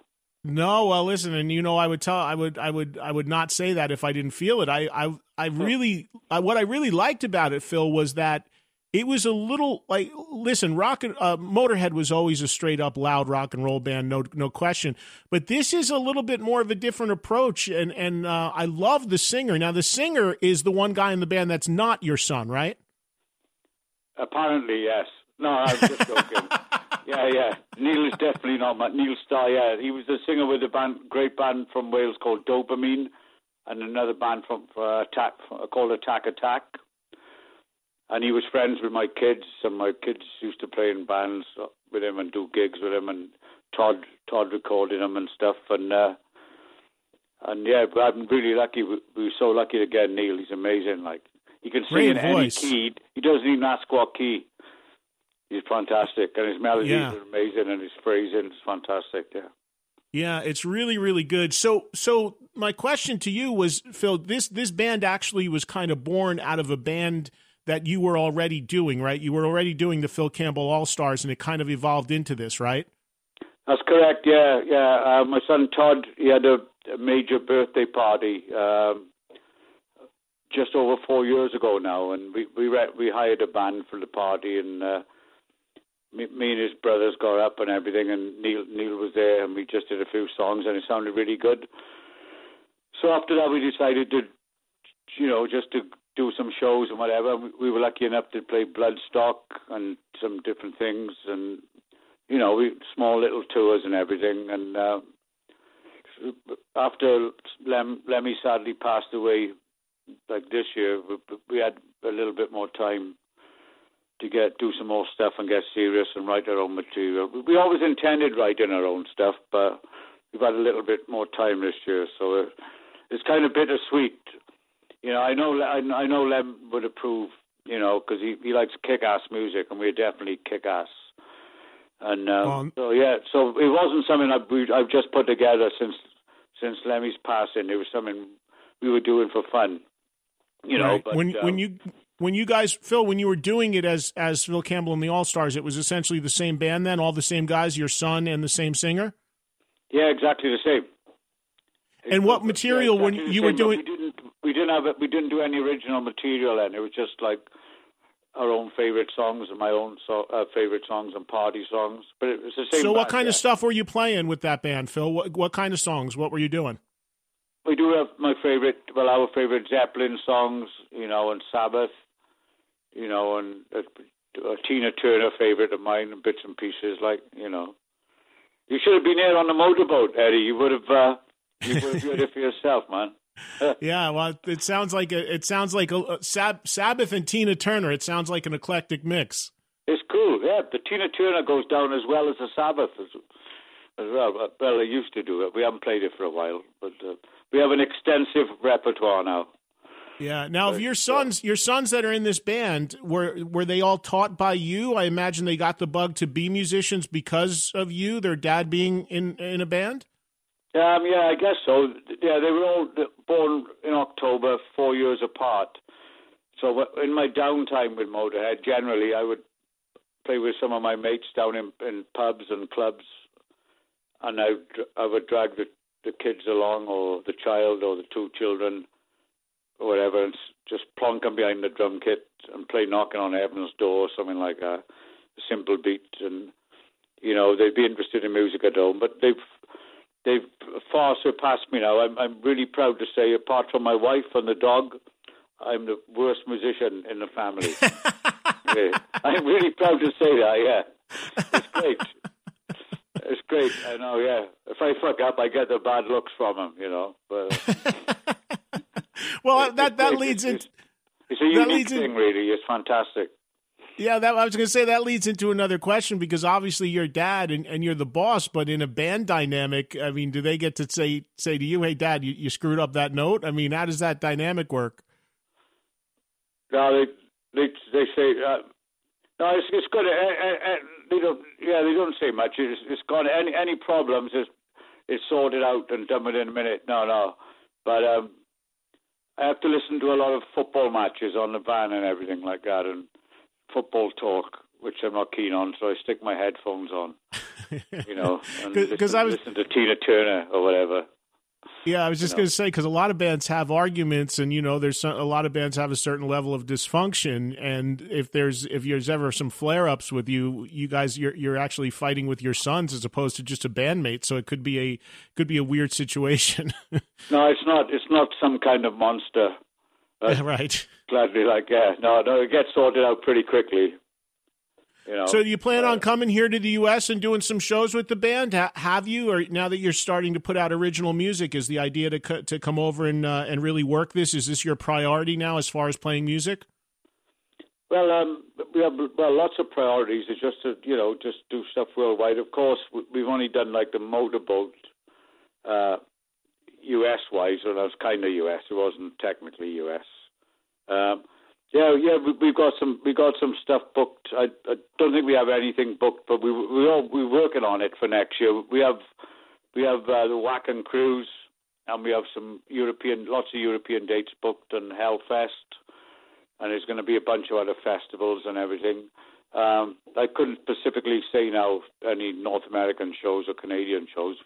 No, well, listen, and you know, I would tell, I would, I would, I would not say that if I didn't feel it. I, I, I really, I, what I really liked about it, Phil, was that it was a little like, listen, rock, uh, Motorhead was always a straight up loud rock and roll band, no, no question. But this is a little bit more of a different approach, and and uh, I love the singer. Now, the singer is the one guy in the band that's not your son, right? Apparently, yes. No, I'm just joking. <laughs> yeah, yeah. Neil is definitely not my Neil Starr. Yeah, he was the singer with a band, great band from Wales called Dopamine, and another band from uh, Attack called Attack Attack. And he was friends with my kids, and my kids used to play in bands with him and do gigs with him, and Todd Todd recorded him and stuff, and. uh and yeah, I'm really lucky. We were so lucky to get Neil. He's amazing. Like he can sing Great in voice. any key. He doesn't even ask what key he's fantastic, and his melodies Yeah. are amazing, and his phrasing is fantastic. Yeah. Yeah, it's really really good. So so my question to you was Phil, this this band actually was kind of born out of a band that you were already doing, right? You were already doing the Phil Campbell All Stars and it kind of evolved into this, right? That's correct. Yeah, yeah. Uh, my son Todd, he had a, a major birthday party um, just over four years ago now, and we we re- we hired a band for the party, and uh, me, me and his brothers got up and everything, and Neil Neil was there, and we just did a few songs, and it sounded really good. So after that, we decided to, you know, just to do some shows and whatever. We, we were lucky enough to play Bloodstock and some different things, and you know, we small little tours and everything. And uh, after Lem, Lemmy sadly passed away, like this year, we, we had a little bit more time to get do some more stuff and get serious and write our own material. We, always intended writing our own stuff, but we've had a little bit more time this year, so it, it's kind of bittersweet. You know, I know I, know Lem would approve. You know, because he he likes kick-ass music, and we're definitely kick-ass. And um, Um, so yeah, so it wasn't something I, we, I've just put together since since Lemmy's passing. It was something we were doing for fun. You know, Right. but, when um, when you when you guys Phil, when you were doing it as as Phil Campbell and the All Stars, it was essentially the same band then, all the same guys, your son and the same singer. yeah, exactly the same. And what material when exactly the you were doing- We didn't. We didn't. Do any original material, then it was just like our own favorite songs and my own so, uh, favorite songs and party songs. But it was the same. So what kind yeah. of stuff were you playing with that band, Phil? What what kind of songs? What were you doing? We do have my favorite, well, our favorite Zeppelin songs, you know, and Sabbath, you know, and uh, uh, Tina Turner favorite of mine, and bits and pieces, like you know. You should have been here on the motorboat, Eddie. You would have, uh, you would have <laughs> heard it for yourself, man. <laughs> Yeah, well, it sounds like a, it sounds like a, a Sab- Sabbath and Tina Turner. It sounds like an eclectic mix. It's cool, yeah. The Tina Turner goes down as well as the Sabbath as, as well. But- Well, they used to do it. We haven't played it for a while, but uh, we have an extensive repertoire now. Yeah. Now, if your uh, sons, your sons that are in this band, were were they all taught by you? I imagine they got the bug to be musicians because of you. Their dad being in in a band. Um, yeah, I guess so. Yeah, they were all born in October, four years apart. So in my downtime with Motorhead, generally I would play with some of my mates down in, in pubs and clubs, and I I would drag the the kids along or the child or the two children or whatever, and just plonk them behind the drum kit and play knocking on heaven's door or something like that, a simple beat, and you know they'd be interested in music at home, but they've they've far surpassed me now. I'm I'm really proud to say, apart from my wife and the dog, I'm the worst musician in the family. <laughs> yeah. I'm really proud to say that. Yeah, it's great. It's great. I know. Yeah, if I fuck up, I get the bad looks from him. You know, but. <laughs> well, that that leads into. It's a unique thing, in, really. It's fantastic. Yeah, that I was going to say that leads into another question because obviously you're dad and, and you're the boss, but in a band dynamic, I mean, do they get to say say to you, "Hey, Dad, you, you screwed up that note"? I mean, how does that dynamic work? No, they they they say uh, no. It's it's good. Uh, they don't. Yeah, they don't say much. It's, it's gone. Any any problems is it's sorted out and done within a minute. No, no. But um, I have to listen to a lot of football matches on the van and everything like that, and football talk, which I'm not keen on. So I stick my headphones on, <laughs> you know, because I was listen to Tina Turner or whatever. Yeah, I was just going to say because a lot of bands have arguments, and you know, there's a lot of bands have a certain level of dysfunction, and if there's if there's ever some flare ups with you, you guys you're you're actually fighting with your sons as opposed to just a bandmate, so it could be a could be a weird situation. <laughs> no, it's not. It's not some kind of monster. <laughs> Right. Gladly, like yeah, no, no, it gets sorted out pretty quickly. You know, so you plan uh, on coming here to the U.S. and doing some shows with the band? Ha- have you, or now that you're starting to put out original music, is the idea to co- to come over and uh, and really work this? Is this your priority now as far as playing music? Well, um, we have well lots of priorities. It's just to you know just do stuff worldwide. Of course, we've only done like the motorboat, uh, U.S. wise, and that was kind of U.S. It wasn't technically U.S. Um, yeah, yeah, we, have got some we got some stuff booked. I, I don't think we have anything booked, but we we all we're working on it for next year. We have we have uh, the Wacken cruise, and we have some European lots of European dates booked and Hellfest, and there's going to be a bunch of other festivals and everything. Um, I couldn't specifically say now any North American shows or Canadian shows,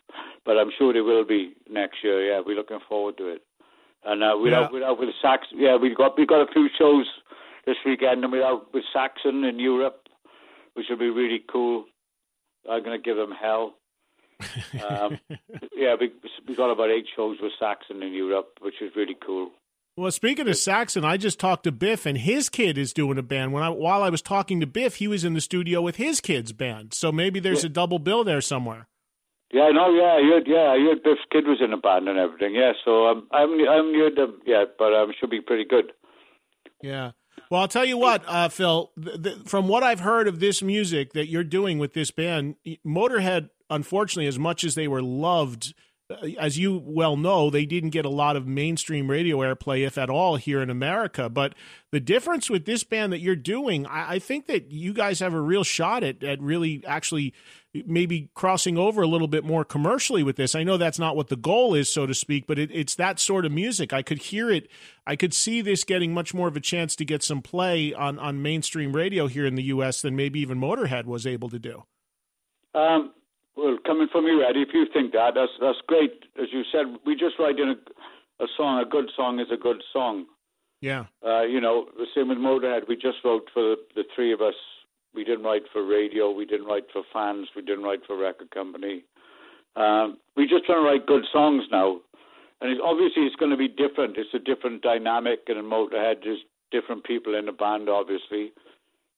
but I'm sure there will be next year. Yeah, we're looking forward to it. And uh, we're, yeah. out, we're out with Sax. Yeah, we've got we've got a few shows this weekend, and we're out with Saxon in Europe, which will be really cool. I'm going to give them hell. <laughs> um, yeah, we we got about eight shows with Saxon in Europe, which is really cool. Well, speaking of Saxon, I just talked to Biff, and his kid is doing a band. When I while I was talking to Biff, he was in the studio with his kid's band. So maybe there's yeah. a double bill there somewhere. Yeah, no, yeah, I heard, yeah, I heard Biff's kid was in a band and everything. Yeah, so um, I haven't, I haven't heard them yet, but um, should be pretty good. Yeah. Well, I'll tell you what, uh, Phil. Th- th- from what I've heard of this music that you're doing with this band, Motorhead, unfortunately, as much as they were loved as you well know, they didn't get a lot of mainstream radio airplay, if at all, here in America. But the difference with this band that you're doing, I, I think that you guys have a real shot at, at really actually maybe crossing over a little bit more commercially with this. I know that's not what the goal is, so to speak, but it, it's that sort of music. I could hear it. I could see this getting much more of a chance to get some play on, on mainstream radio here in the U.S. than maybe even Motorhead was able to do. Um, well, coming from you, Eddie, if you think that, that's that's great. As you said, we just write in a, a song. A good song is a good song. Yeah. Uh, you know, the same with Motorhead. We just wrote for the, the three of us. We didn't write for radio. We didn't write for fans. We didn't write for record company. Um, we just trying to write good songs now, and it's, obviously it's going to be different. It's a different dynamic, and in Motorhead there's different people in the band, obviously,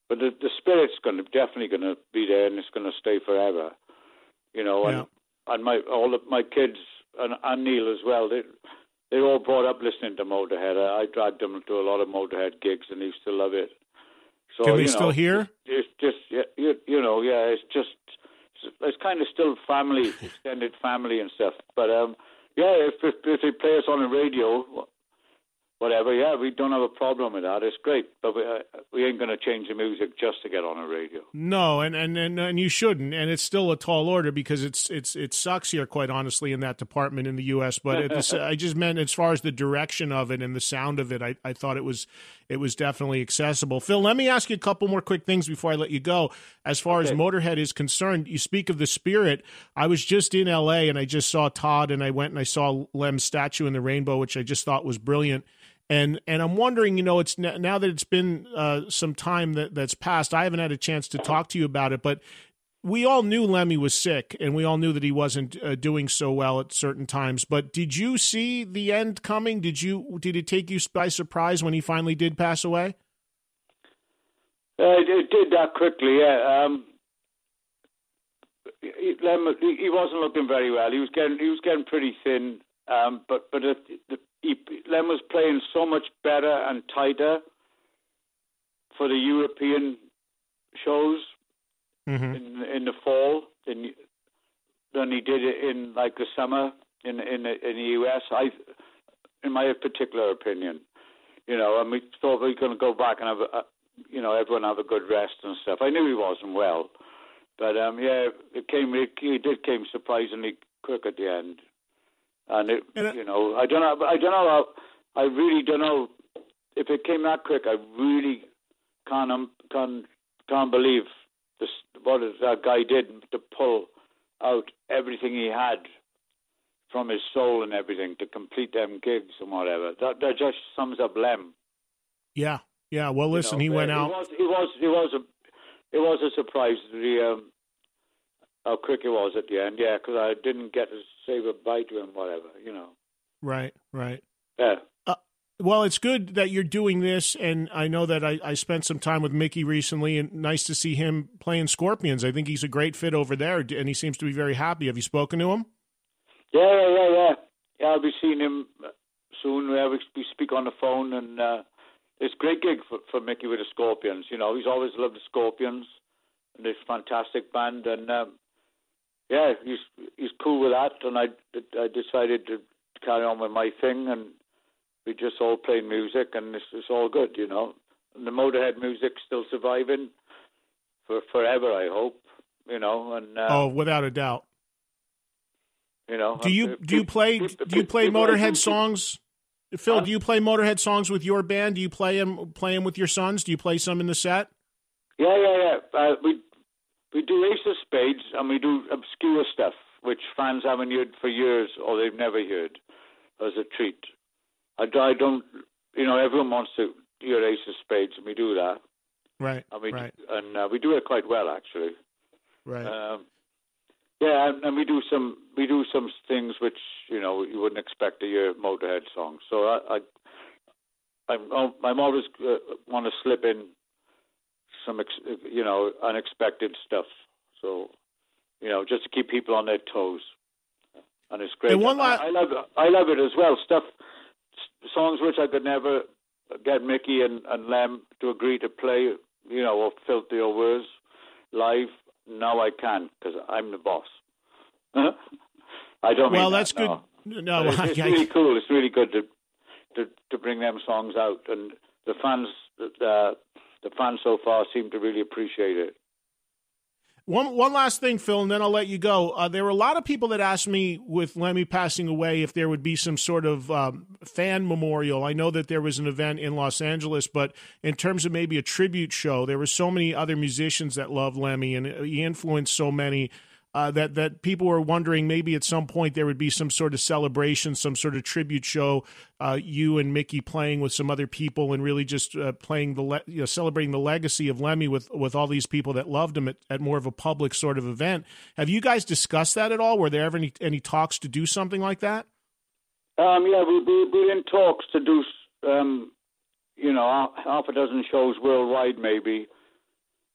but the, the spirit's going to definitely going to be there, and it's going to stay forever you know, and yeah. and my all of my kids and, and Neil as well. They they're all brought up listening to Motorhead. I, I dragged them to a lot of Motorhead gigs, and they still love it. So can they you know, still hear? It's just yeah, you, you know, yeah, it's just it's kind of still family, <laughs> extended family and stuff. But um, yeah, if, if if they play us on the radio, whatever. Yeah, we don't have a problem with that. It's great, but we uh, we ain't going to change the music just to get on a radio. No, and, and and and you shouldn't. And it's still a tall order because it's it's it sucks here, quite honestly, in that department in the U.S. But <laughs> I just meant as far as the direction of it and the sound of it, I, I thought it was it was definitely accessible. Phil, let me ask you a couple more quick things before I let you go. As far okay. as Motorhead is concerned, you speak of the spirit. I was just in L.A. and I just saw Todd, and I went and I saw Lem's statue in the rainbow, which I just thought was brilliant and and I'm wondering, you know, it's now that it's been uh, some time that that's passed. I haven't had a chance to talk to you about it, but we all knew Lemmy was sick, and we all knew that he wasn't uh, doing so well at certain times. But did you see the end coming? Did you did it take you by surprise when he finally did pass away? Uh, it did that quickly. Yeah. Um, he, he wasn't looking very well. He was getting he was getting pretty thin. Um, but but the, he, Lem was playing so much better and tighter for the European shows mm-hmm. in in the fall than than he did in like the summer in in in the US. I, in my particular opinion, you know, and we thought we were going to go back and have a, you know everyone have a good rest and stuff. I knew he wasn't well, but um, yeah, it came. It, it did came surprisingly quick at the end. And it, and you know, I don't know. I don't know. How, I really don't know if it came that quick. I really can't um, can't can't believe this, what that guy did to pull out everything he had from his soul and everything to complete them gigs and whatever. That that just sums up Lem. Yeah, yeah. Well, listen, you know, he went out. It was it was it was a it was a surprise. The um, how quick it was at the end. Yeah, because I didn't get to a bite to him, whatever, you know. Right, right. Yeah. Uh, well, it's good that you're doing this, and I know that I, I spent some time with Mikkey recently, and nice to see him playing Scorpions. I think he's a great fit over there, and he seems to be very happy. Have you spoken to him? Yeah, yeah, yeah, yeah. Yeah, I'll be seeing him soon. We speak on the phone, and uh, it's a great gig for, for Mikkey with the Scorpions. You know, he's always loved the Scorpions, and this fantastic band, and um, yeah, he's he's cool with that, and I I decided to carry on with my thing, and we just all play music, and it's, it's all good, you know. And the Motorhead music's still surviving for forever, I hope, you know. And uh, oh, without a doubt. You know, do you do you play do you play Motorhead songs? Phil, do you play Motorhead songs with your band? Do you play them play them with your sons? Do you play some in the set? Yeah, yeah, yeah. Uh, we we do Ace of Spades and we do obscure stuff which fans haven't heard for years or they've never heard as a treat. I, I don't, you know, everyone wants to hear Ace of Spades and we do that. Right. And we, right. and uh, we do it quite well actually. Right. Um, yeah, and, and, we do some we do some things which you know you wouldn't expect to hear Motorhead songs. So I, I I'm I'm always uh, want to slip in some you know unexpected stuff. So you know, just to keep people on their toes, and it's great. And one I, I love I love it as well. Stuff songs which I could never get Mikkey and, and Lem to agree to play, you know, or filthy or worse live. Now I can because I'm the boss. <laughs> I don't. Well, that's that, good. No, no it's, it's really cool. It's really good to to to bring them songs out, and the fans uh, the fans so far seem to really appreciate it. One one last thing, Phil, and then I'll let you go. Uh, there were a lot of people that asked me, with Lemmy passing away, if there would be some sort of um, fan memorial. I know that there was an event in Los Angeles, but in terms of maybe a tribute show, there were so many other musicians that loved Lemmy, and he influenced so many uh, that that people were wondering maybe at some point there would be some sort of celebration, some sort of tribute show, uh, you and Mikkey playing with some other people and really just uh, playing the le- you know, celebrating the legacy of Lemmy with with all these people that loved him at, at more of a public sort of event. Have you guys discussed that at all? Were there ever any, any talks to do something like that? Um, yeah, we, we, we're in talks to do, um, you know, half a dozen shows worldwide, maybe.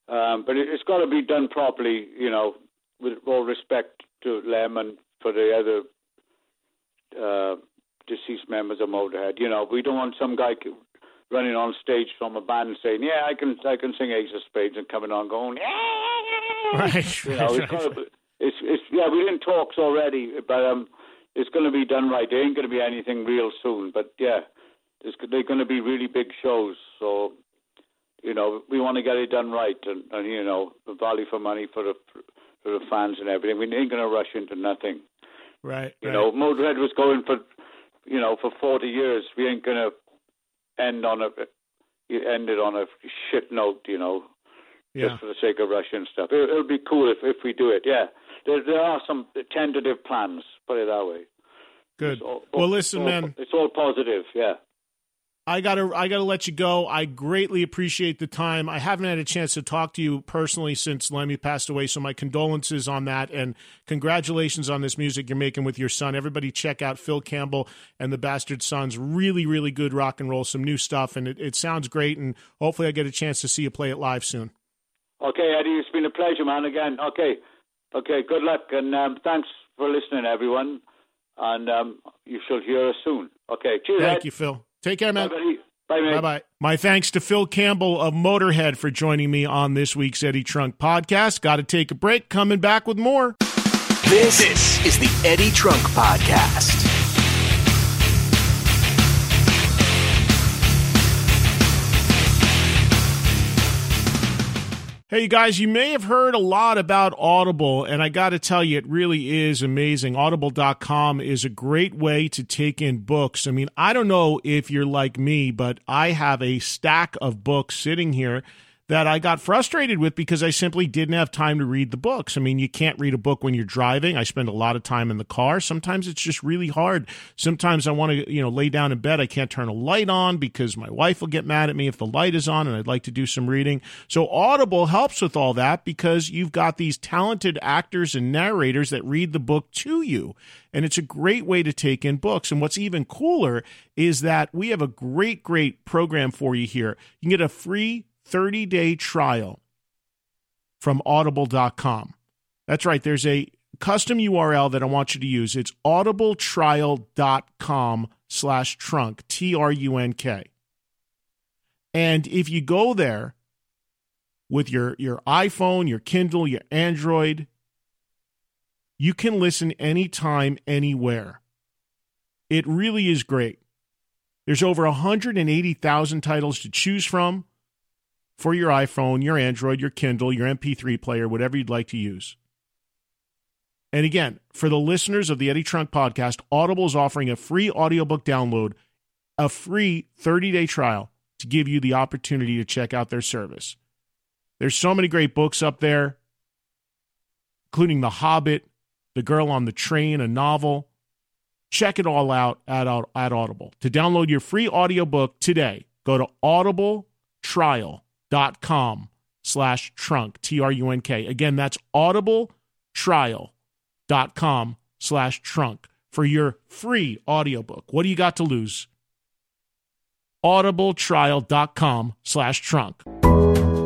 Um, but it, has got to be done properly, you know, with all respect to Lem and for the other uh, deceased members of Motorhead, you know, we don't want some guy running on stage from a band saying, "Yeah, I can, I can sing Ace of Spades," and coming on going, "Yeah." Right. You know, it's, right. it's, it's, yeah, we're in talks already, but um, it's going to be done right. There ain't going to be anything real soon, but yeah, they're going to be really big shows. So, you know, we want to get it done right, and, and you know, the value for money for the for the fans and everything. We ain't going to rush into nothing. Right. You right. know, Motorhead was going for, you know, for 40 years. We ain't going to end on a, end it on a shit note, you know, yeah. just for the sake of Russian stuff. It, it'll be cool if if we do it. Yeah, there there are some tentative plans. Put it that way. Good. All- well, listen, all- man. It's all positive. Yeah. I gotta I gotta let you go. I greatly appreciate the time. I haven't had a chance to talk to you personally since Lemmy passed away, so my condolences on that and congratulations on this music you're making with your son. Everybody check out Phil Campbell and the Bastard Sons. Really, really good rock and roll, some new stuff, and it, it sounds great. And hopefully, I get a chance to see you play it live soon. Okay, Eddie, it's been a pleasure, man. Again, okay, okay. Good luck, and um, thanks for listening, everyone. And um, you shall hear us soon. Okay, cheers. Thank Ed. you, Phil. Take care, man. Bye, buddy. Bye, bye. bye. My thanks to Phil Campbell of Motorhead for joining me on this week's Eddie Trunk podcast. Got to take a break. Coming back with more. This, is the Eddie Trunk Podcast. Hey, you guys, you may have heard a lot about Audible, and I got to tell you, it really is amazing. Audible.com is a great way to take in books. I mean, I don't know if you're like me, but I have a stack of books sitting here that I got frustrated with because I simply didn't have time to read the books. I mean, you can't read a book when you're driving. I spend a lot of time in the car. Sometimes it's just really hard. Sometimes I want to, you know, lay down in bed. I can't turn a light on because my wife will get mad at me if the light is on and I'd like to do some reading. So Audible helps with all that because you've got these talented actors and narrators that read the book to you. And it's a great way to take in books. And what's even cooler is that we have a great, great program for you here. You can get a free 30 day trial from audible.com. That's right. There's a custom URL that I want you to use. It's audibletrial.com slash trunk, T R U N K. And if you go there with your, your iPhone, your Kindle, your Android, you can listen anytime, anywhere. It really is great. There's over 180,000 titles to choose from for your iPhone, your Android, your Kindle, your MP3 player, whatever you'd like to use. And again, for the listeners of the Eddie Trunk podcast, Audible is offering a free audiobook download, a free 30 day trial to give you the opportunity to check out their service. There's so many great books up there, including The Hobbit, The Girl on the Train, a novel. Check it all out at, at Audible. To download your free audiobook today, go to audibletrial.com slash trunk, T R U N K. Again, that's audibletrial.com slash trunk for your free audiobook. What do you got to lose? audibletrial.com slash trunk.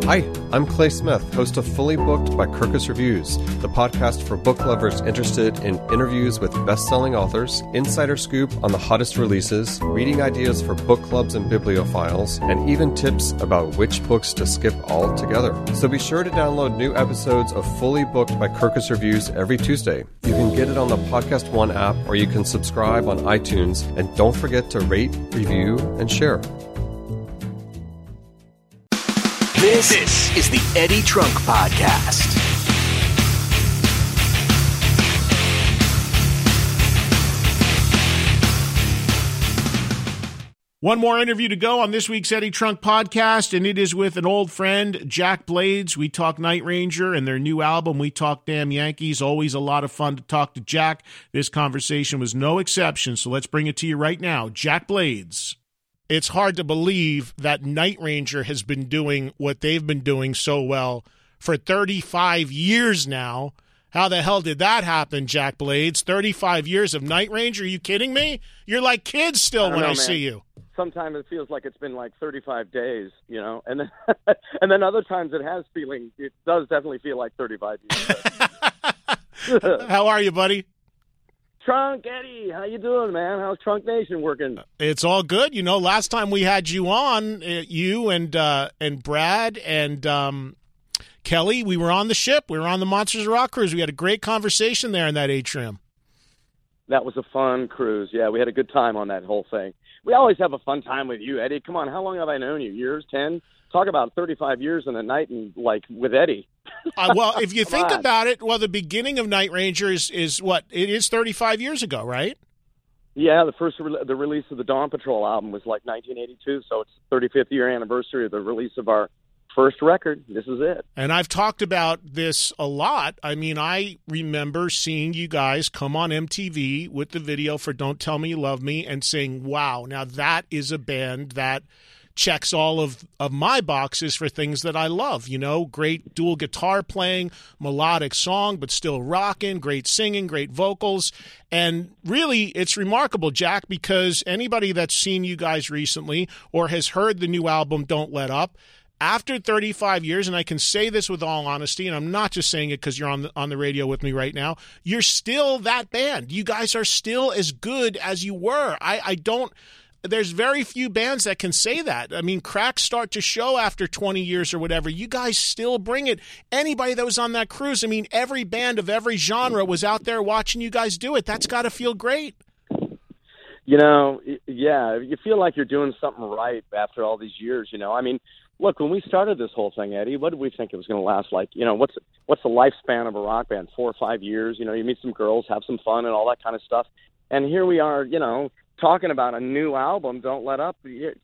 Hi, I'm Clay Smith, host of Fully Booked by Kirkus Reviews, the podcast for book lovers interested in interviews with best-selling authors, insider scoop on the hottest releases, reading ideas for book clubs and bibliophiles, and even tips about which books to skip altogether. So be sure to download new episodes of Fully Booked by Kirkus Reviews every Tuesday. You can get it on the Podcast One app or you can subscribe on iTunes, and don't forget to rate, review, and share. This, this is the Eddie Trunk Podcast. One more interview to go on this week's Eddie Trunk podcast, and it is with an old friend, Jack Blades. We talk Night Ranger and their new album, We Talk Damn Yankees. Always a lot of fun to talk to Jack. This conversation was no exception, so let's bring it to you right now. Jack Blades. It's hard to believe that Night Ranger has been doing what they've been doing so well for 35 years now. How the hell did that happen, Jack Blades? 35 years of Night Ranger? Are you kidding me? You're like kids still I when know, I man. see you. Sometimes it feels like it's been like 35 days, you know, and then <laughs> and then other times it has feeling. It does definitely feel like 35 years. <laughs> <laughs> How are you, buddy? Trunk Eddie, how you doing, man? How's Trunk Nation working? It's all good. You know, last time we had you on, uh, you and uh, and Brad and um, Kelly, we were on the ship. We were on the Monsters of Rock cruise. We had a great conversation there in that atrium. That was a fun cruise. Yeah, we had a good time on that whole thing. we always have a fun time with you, Eddie. Come on, how long have I known you? Years, ten? Talk about thirty-five years in a night and like with Eddie. <laughs> uh, well, if you think on. about it, well, the beginning of Night Ranger is is what it is thirty-five years ago, right? Yeah, the first re- the release of the Dawn Patrol album was like 1982, so it's 35th year anniversary of the release of our first record. This is it. And I've talked about this a lot. I mean, I remember seeing you guys come on MTV with the video for Don't Tell Me You Love Me and saying, wow, now that is a band that checks all of, of my boxes for things that I love. You know, great dual guitar playing, melodic song, but still rocking, great singing, great vocals. And really, it's remarkable, Jack, because anybody that's seen you guys recently or has heard the new album, Don't Let Up, after 35 years, and I can say this with all honesty, and I'm not just saying it because you're on the, on the radio with me right now, you're still that band. You guys are still as good as you were. I, I don't there's very few bands that can say that. I mean, cracks start to show after 20 years or whatever. You guys still bring it. Anybody that was on that cruise, I mean, every band of every genre was out there watching you guys do it. That's got to feel great. You know, yeah, you feel like you're doing something right after all these years. You know, I mean, look, when we started this whole thing, Eddie, what did we think it was going to last? Like, you know, what's what's the lifespan of a rock band? Four or five years. You know, you meet some girls, have some fun, and all that kind of stuff. And here we are, you know, talking about a new album, Don't Let Up,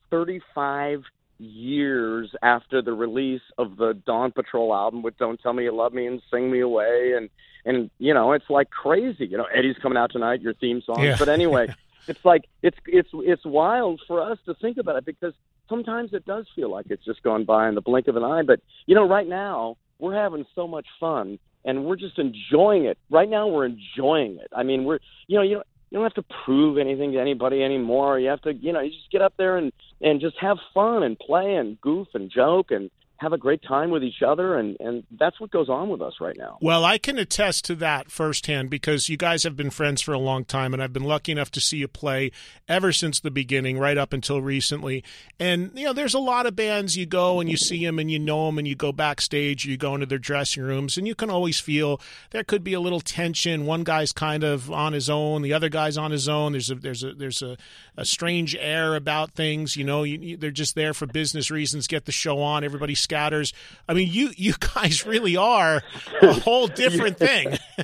35 years after the release of the Dawn Patrol album with Don't Tell Me You Love Me and Sing Me Away and and you know, it's like crazy. You know, Eddie's coming out tonight, your theme song. Yeah. But anyway, <laughs> it's like it's it's it's wild for us to think about it because sometimes it does feel like it's just gone by in the blink of an eye, but you know, right now we're having so much fun and we're just enjoying it. Right now we're enjoying it. I mean, we're you know, you know you don't have to prove anything to anybody anymore. You have to, you know, you just get up there and and just have fun and play and goof and joke and have a great time with each other and and that's what goes on with us right now. Well, I can attest to that firsthand because you guys have been friends for a long time and I've been lucky enough to see you play ever since the beginning right up until recently. And you know, there's a lot of bands you go and you see them and you know them and you go backstage, you go into their dressing rooms and you can always feel there could be a little tension. One guy's kind of on his own, the other guy's on his own. There's a there's a there's a, a strange air about things, you know, you, you, they're just there for business reasons, get the show on, everybody scatters. I mean, you you <laughs> guys really are a <laughs> whole different thing. <laughs>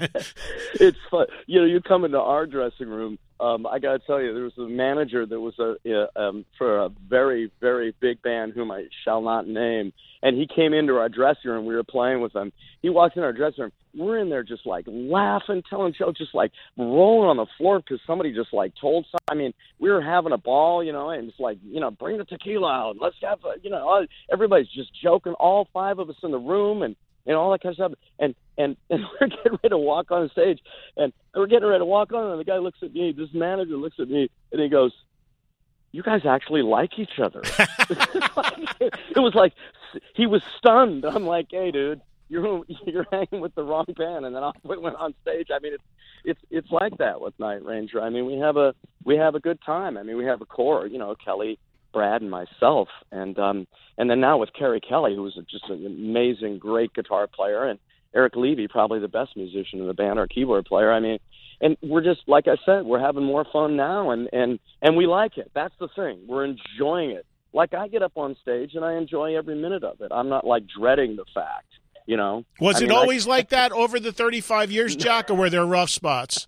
it's fun. You know, you come into our dressing room. Um, I got to tell you, there was a manager that was a, a um, for a very very big band whom I shall not name, and he came into our dressing room. We were playing with him. He walked in our dressing room. We're in there just like laughing, telling jokes, just like rolling on the floor because somebody just like told. Some, I mean, we were having a ball, you know, and it's like you know, bring the tequila out. Let's have, a, you know, everybody's just joking. All five of us in the room, and and all that kind of stuff. And and <laughs> and we're getting ready to walk on stage, and we're getting ready to walk on, and the guy looks at me. This manager looks at me, and he goes, "You guys actually like each other." <laughs> it was like he was stunned. I'm like, "Hey, dude." You're <laughs> you're hanging with the wrong band, and then off we went on stage. I mean, it's it's it's like that with Night Ranger. I mean, we have a we have a good time. I mean, we have a core. You know, Kelly, Brad, and myself, and um, and then now with Keri Kelli, who's just an amazing, great guitar player, and Eric Levy, probably the best musician in the band, our keyboard player. I mean, and we're just like I said, we're having more fun now, and and and we like it. That's the thing. We're enjoying it. Like I get up on stage and I enjoy every minute of it. I'm not like dreading the fact, you know. Was I it mean, I- always like <laughs> that over the 35 years, Jack, or were there rough spots?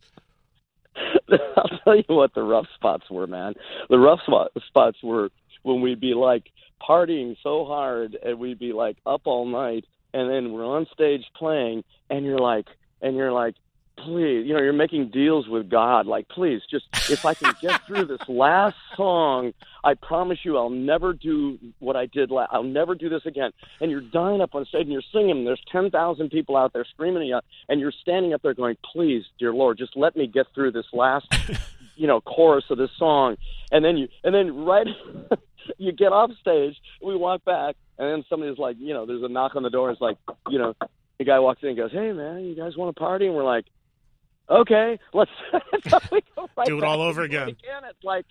I'll tell you what the rough spots were, man. The rough spot, spots were when we'd be like partying so hard and we'd be like up all night and then we're on stage playing and you're like and you're like please you know you're making deals with god. Like please just if i can get through this last song i promise you i'll never do what i did last i'll never do this again. And you're dying up on stage and you're singing and there's 10,000 people out there screaming at you and you're standing up there going please dear lord just let me get through this last <laughs> you know chorus of this song. And then you and then right <laughs> you get off stage we walk back and then somebody's like you know there's a knock on the door it's like you know the guy walks in and goes hey man you guys want to party? And we're like okay let's <laughs> so we go right Do it all over again. again it's like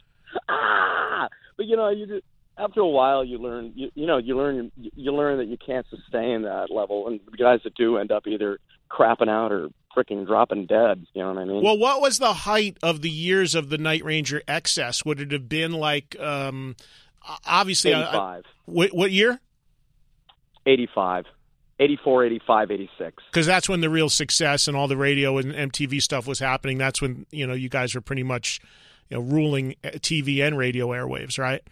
ah but you know you do after a while you learn you, you know you learn you, you learn that you can't sustain that level and the guys that do end up either crapping out or freaking dropping dead. You know what I mean? Well, what was the height of the years of the Night Ranger excess? Would it have been like, um, obviously, 85. Uh, what, what year? 85. 84, 85, 86. Because that's when the real success and all the radio and MTV stuff was happening. That's when you know you guys were pretty much you know ruling TV and radio airwaves, right?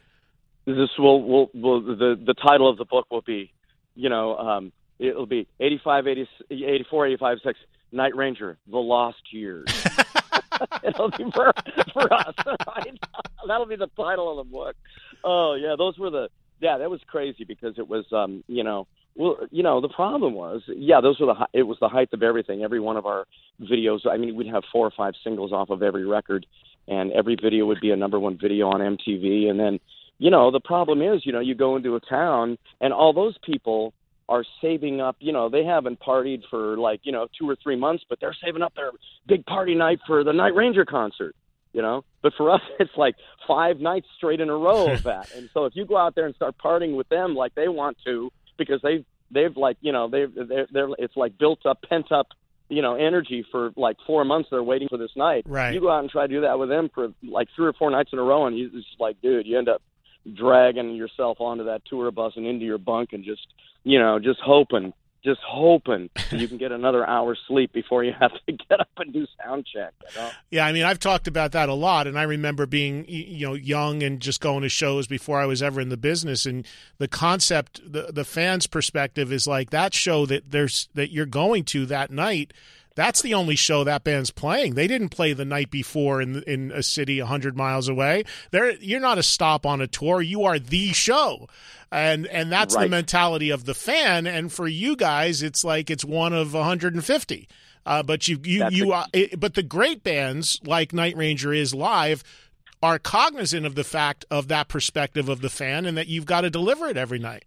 This will will will the the title of the book will be, you know, um, it'll be 85, 80, 84, 85, 6, Night Ranger, The Lost Years. <laughs> it'll be for, for us, <laughs> right? That'll be the title of the book. Oh yeah, those were the yeah, that was crazy because it was um, you know, well, you know, the problem was, yeah, those were the it was the height of everything. Every one of our videos, I mean, we'd have four or five singles off of every record, and every video would be a number one video on MTV. And then, you know, the problem is, you know, you go into a town, and all those people are saving up. You know, they haven't partied for like you know two or three months, but they're saving up their big party night for the Night Ranger concert. You know, but for us, <laughs> it's like five nights straight in a row of that. and so if you go out there and start partying with them like they want to, because they've they've like you know they've they're, they're it's like built up pent up you know energy for like four months they're waiting for this night. Right. You go out and try to do that with them for like three or four nights in a row and you just like dude you end up dragging yourself onto that tour bus and into your bunk and just you know just hoping just hoping you can get another hour's sleep before you have to <laughs> get up and do sound check. You know? Yeah, I mean, I've talked about that a lot, and I remember being you know young and just going to shows before I was ever in the business. And the concept, the the fans' perspective is like that show that there's that you're going to that night. That's the only show that band's playing. They didn't play the night before in in a city hundred miles away. They're, you're not a stop on a tour. You are the show and and that's right. the mentality of the fan. And for you guys, it's like it's one of 150. Uh, but you you That's you a- it, but the great bands like Night Ranger is live are cognizant of the fact of that perspective of the fan and that you've got to deliver it every night.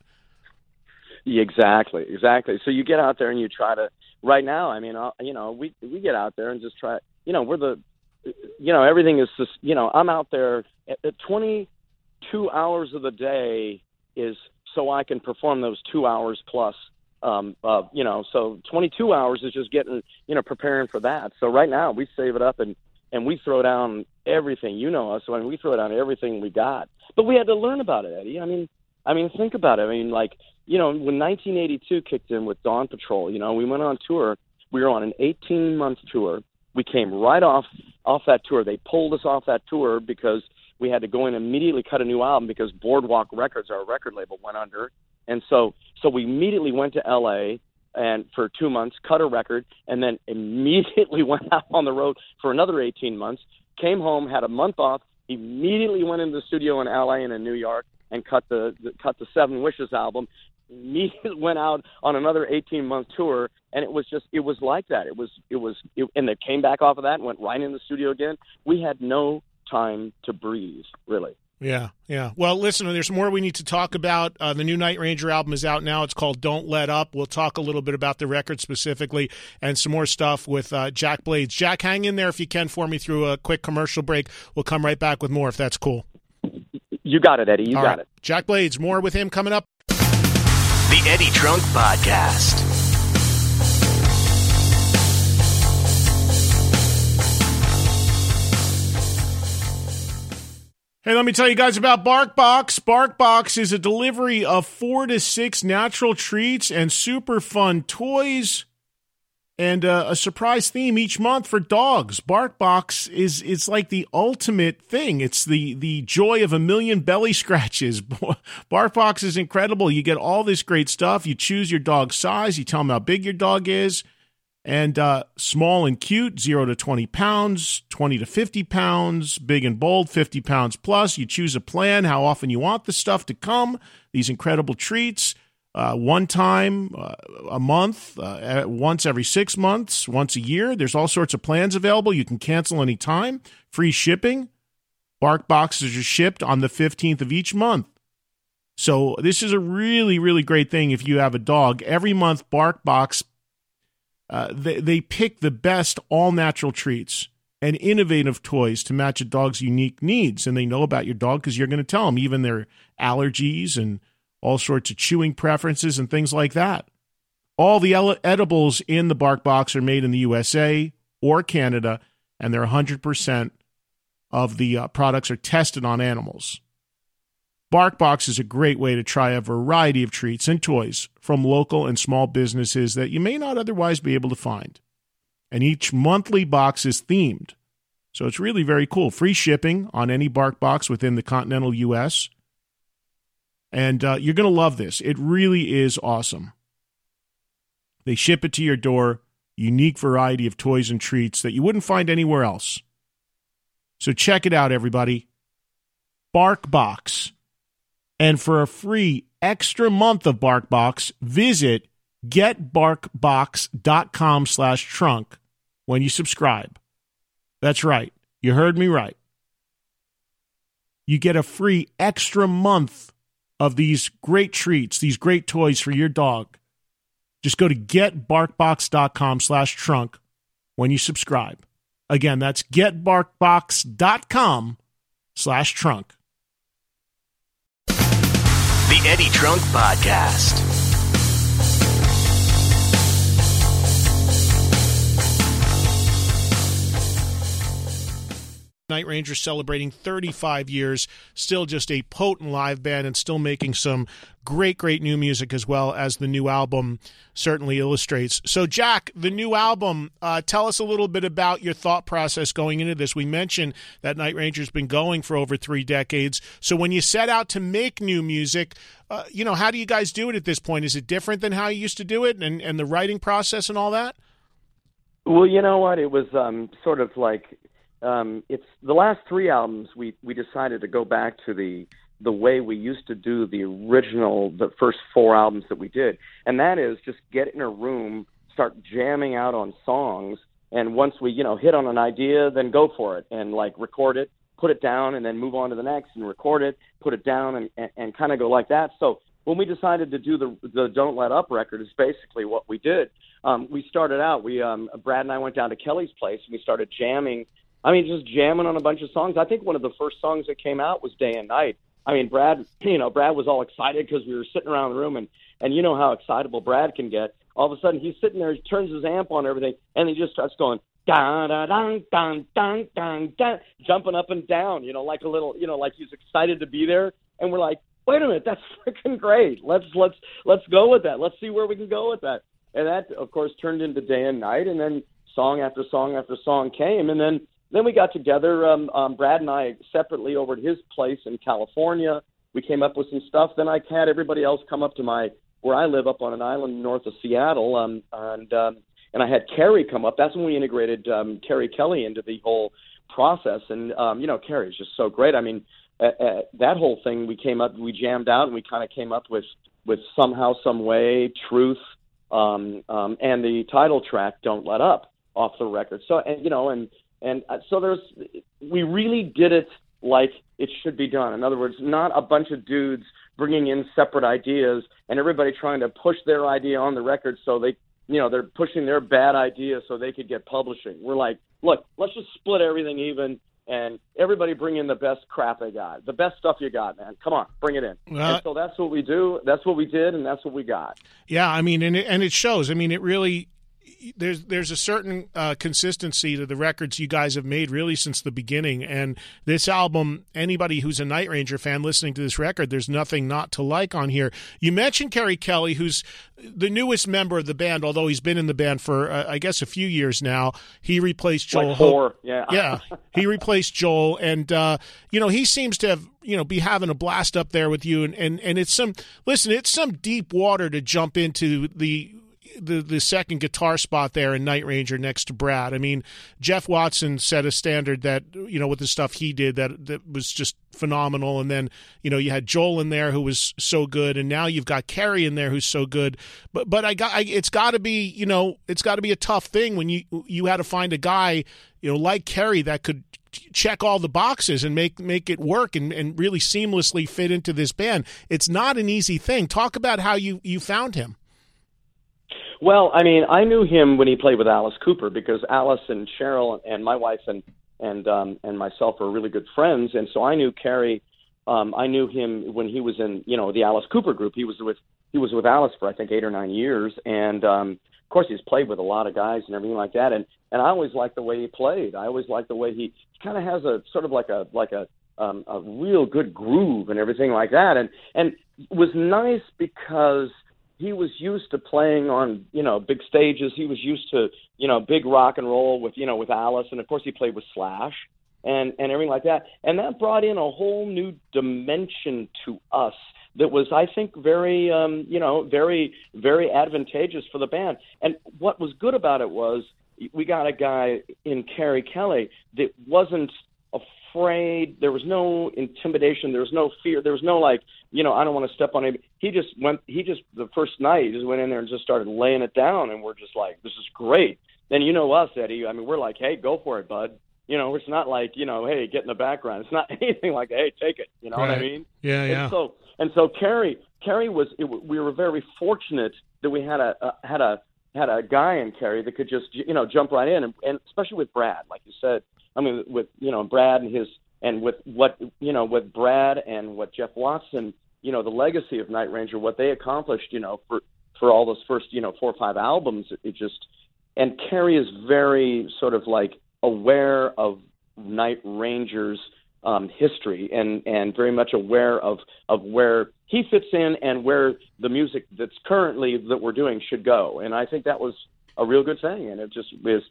Yeah, exactly, exactly. So you get out there and you try to. Right now, I mean, uh, you know, we we get out there and just try. You know, we're the, you know, everything is just. You know, I'm out there at, at 22 hours of the day is so I can perform those two hours plus. Um, uh, you know, so 22 hours is just getting, you know, preparing for that. So right now we save it up and and we throw down everything. You know us, I mean, we throw down everything we got. But we had to learn about it, Eddie. I mean, I mean, think about it. I mean, like, you know, when 1982 kicked in with Dawn Patrol, you know, we went on tour. We were on an 18 month tour. We came right off off that tour. They pulled us off that tour because we had to go in and immediately cut a new album because Boardwalk Records, our record label, went under. And so, so we immediately went to LA and for two months, cut a record, and then <laughs> immediately went out on the road for another 18 months. Came home, had a month off, immediately went into the studio in LA and in New York and cut the, the cut the Seven Wishes album. Immediately <laughs> went out on another 18 month tour, and it was just it was like that. It was it was it, and they came back off of that and went right in the studio again. We had no time to breathe, really. Yeah, yeah. Well, listen, there's more we need to talk about. Uh, the new Night Ranger album is out now. It's called Don't Let Up. We'll talk a little bit about the record specifically and some more stuff with uh, Jack Blades. Jack, hang in there if you can for me through a quick commercial break. We'll come right back with more if that's cool. You got it, Eddie. You All got right. it. Jack Blades, more with him coming up. Eddie Trunk Podcast. Hey, let me tell you guys about BarkBox. BarkBox is a delivery of four to six natural treats and super fun toys and uh, a surprise theme each month for dogs. BarkBox is it's like the ultimate thing. It's the the joy of a million belly <laughs> scratches. BarkBox is incredible. You get all this great stuff. You choose your dog's size. You tell them how big your dog is and uh, small and cute, zero to 20 pounds, 20 to 50 pounds, big and bold, 50 pounds plus. You choose a plan, how often you want the stuff to come, these incredible treats. Uh, one time uh, a month, uh, once every six months, once a year. There's all sorts of plans available. You can cancel anytime, free shipping. Bark boxes are shipped on the 15th of each month. So this is a really, really great thing if you have a dog. Every month, Bark Box uh, they, they pick the best all natural treats and innovative toys to match a dog's unique needs. And they know about your dog because you're going to tell them even their allergies and all sorts of chewing preferences and things like that. All the edibles in the Bark Box are made in the USA or Canada, and they're 100% of the uh, products are tested on animals. BarkBox is a great way to try a variety of treats and toys from local and small businesses that you may not otherwise be able to find. And each monthly box is themed. So it's really very cool. Free shipping on any BarkBox within the continental U.S. And uh, you're going to love this. It really is awesome. They ship it to your door, unique variety of toys and treats that you wouldn't find anywhere else. So check it out, everybody. BarkBox and for a free extra month of BarkBox, visit getbarkbox.com slash trunk when you subscribe. That's right. You heard me right. You get a free extra month of these great treats, these great toys for your dog. Just go to getbarkbox.com slash trunk when you subscribe. Again, that's getbarkbox.com slash trunk. The Eddie Trunk Podcast. Night Rangers celebrating 35 years, still just a potent live band and still making some great, great new music as well as the new album certainly illustrates. So, Jack, the new album, uh, tell us a little bit about your thought process going into this. We mentioned that Night Ranger's been going for over three decades. So, when you set out to make new music, uh, you know, how do you guys do it at this point? Is it different than how you used to do it and, and the writing process and all that? Well, you know what? It was um, sort of like um, it's the last three albums we we decided to go back to the the way we used to do the original, the first four albums that we did. And that is just get in a room, start jamming out on songs. And once we, you know, hit on an idea, then go for it and like record it, put it down, and then move on to the next and record it, put it down, and, and, and kind of go like that. So when we decided to do the the Don't Let Up record, is basically what we did. Um, we started out. We um, Brad and I went down to Kelly's place and we started jamming. I mean, just jamming on a bunch of songs. I think one of the first songs that came out was Day and Night, I mean, Brad, <clears throat> you know, Brad was all excited because we were sitting around the room, and and you know how excitable Brad can get. All of a sudden, he's sitting there, he turns his amp on, everything, and he just starts going da da da da da da da, jumping up and down, you know, like a little, you know, like he's excited to be there. And we're like, wait a minute, that's <laughs> freaking great. Let's let's let's go with that. Let's see where we can go with that. And that, of course, turned into day and night, and then song after song after song came, and then then we got together, um, um, Brad and I separately over at his place in California. We came up with some stuff. Then I had everybody else come up to my where I live up on an island north of Seattle, um, and um, and I had Keri come up. That's when we integrated um, Keri Kelli into the whole process. And um, you know, Keri's just so great. I mean, uh, uh, that whole thing we came up, we jammed out, and we kind of came up with with somehow, some way, truth, um, um, and the title track, "Don't Let Up," off the record. So, and you know, and and uh, so there's, we really did it like it should be done. In other words, not a bunch of dudes bringing in separate ideas and everybody trying to push their idea on the record so they, you know, they're pushing their bad idea so they could get publishing. We're like, look, let's just split everything even and everybody bring in the best crap they got, the best stuff you got, man. Come on, bring it in. Uh, and so that's what we do. That's what we did, and that's what we got. Yeah, I mean, and it, and it shows. I mean, it really there's there's a certain uh, consistency to the records you guys have made really since the beginning. And this album, anybody who's a Night Ranger fan listening to this record, there's nothing not to like on here. You mentioned Keri Kelli, who's the newest member of the band, although he's been in the band for uh, I guess a few years now. He replaced Joel. Like four, yeah, <laughs> yeah. He replaced Joel, and uh, you know he seems to have you know be having a blast up there with you. And and and it's some listen, it's some deep water to jump into the the the second guitar spot there in Night Ranger next to Brad. I mean, Jeff Watson set a standard that you know with the stuff he did that that was just phenomenal. And then you know you had Joel in there who was so good, and now you've got Keri in there who's so good. But but I got I, it's got to be you know it's got to be a tough thing when you you had to find a guy you know like Keri that could check all the boxes and make make it work and, and really seamlessly fit into this band. It's not an easy thing. Talk about how you you found him. Well, I mean, I knew him when he played with Alice Cooper because Alice and Cheryl and my wife and and um, and myself were really good friends, and so I knew Keri um, I knew him when he was in you know the Alice Cooper group. He was with he was with Alice for I think eight or nine years, and um, of course he's played with a lot of guys and everything like that. And and I always liked the way he played. I always liked the way he kind of has a sort of like a like a um, a real good groove and everything like that. And and was nice because he was used to playing on you know big stages. He was used to you know big rock and roll with you know with Alice, and of course he played with Slash and and everything like that. And that brought in a whole new dimension to us that was, I think, very um, you know very very advantageous for the band. And what was good about it was we got a guy in Keri Kelli that wasn't afraid. There was no intimidation. There was no fear. There was no like, you know, I don't want to step on him. He just went. He just the first night he just went in there and just started laying it down, and we're just like, this is great. Then you know us, Eddie. I mean, we're like, hey, go for it, bud. You know, it's not like you know, hey, get in the background. It's not <laughs> anything like, hey, take it. You know right. what I mean? Yeah, yeah. And so and so Keri, Keri was. It, we were very fortunate that we had a, a had a had a guy in Keri that could just you know jump right in, and, and especially with Brad, like you said, I mean, with you know Brad and his and with what you know with Brad and what Jeff Watson, you know, the legacy of Night Ranger, what they accomplished, you know, for for all those first you know four or five albums, it, just and Keri is very sort of like aware of Night Ranger's um, history and and very much aware of of where he fits in and where the music that's currently that we're doing should go. And I think that was a real good thing. And it just is,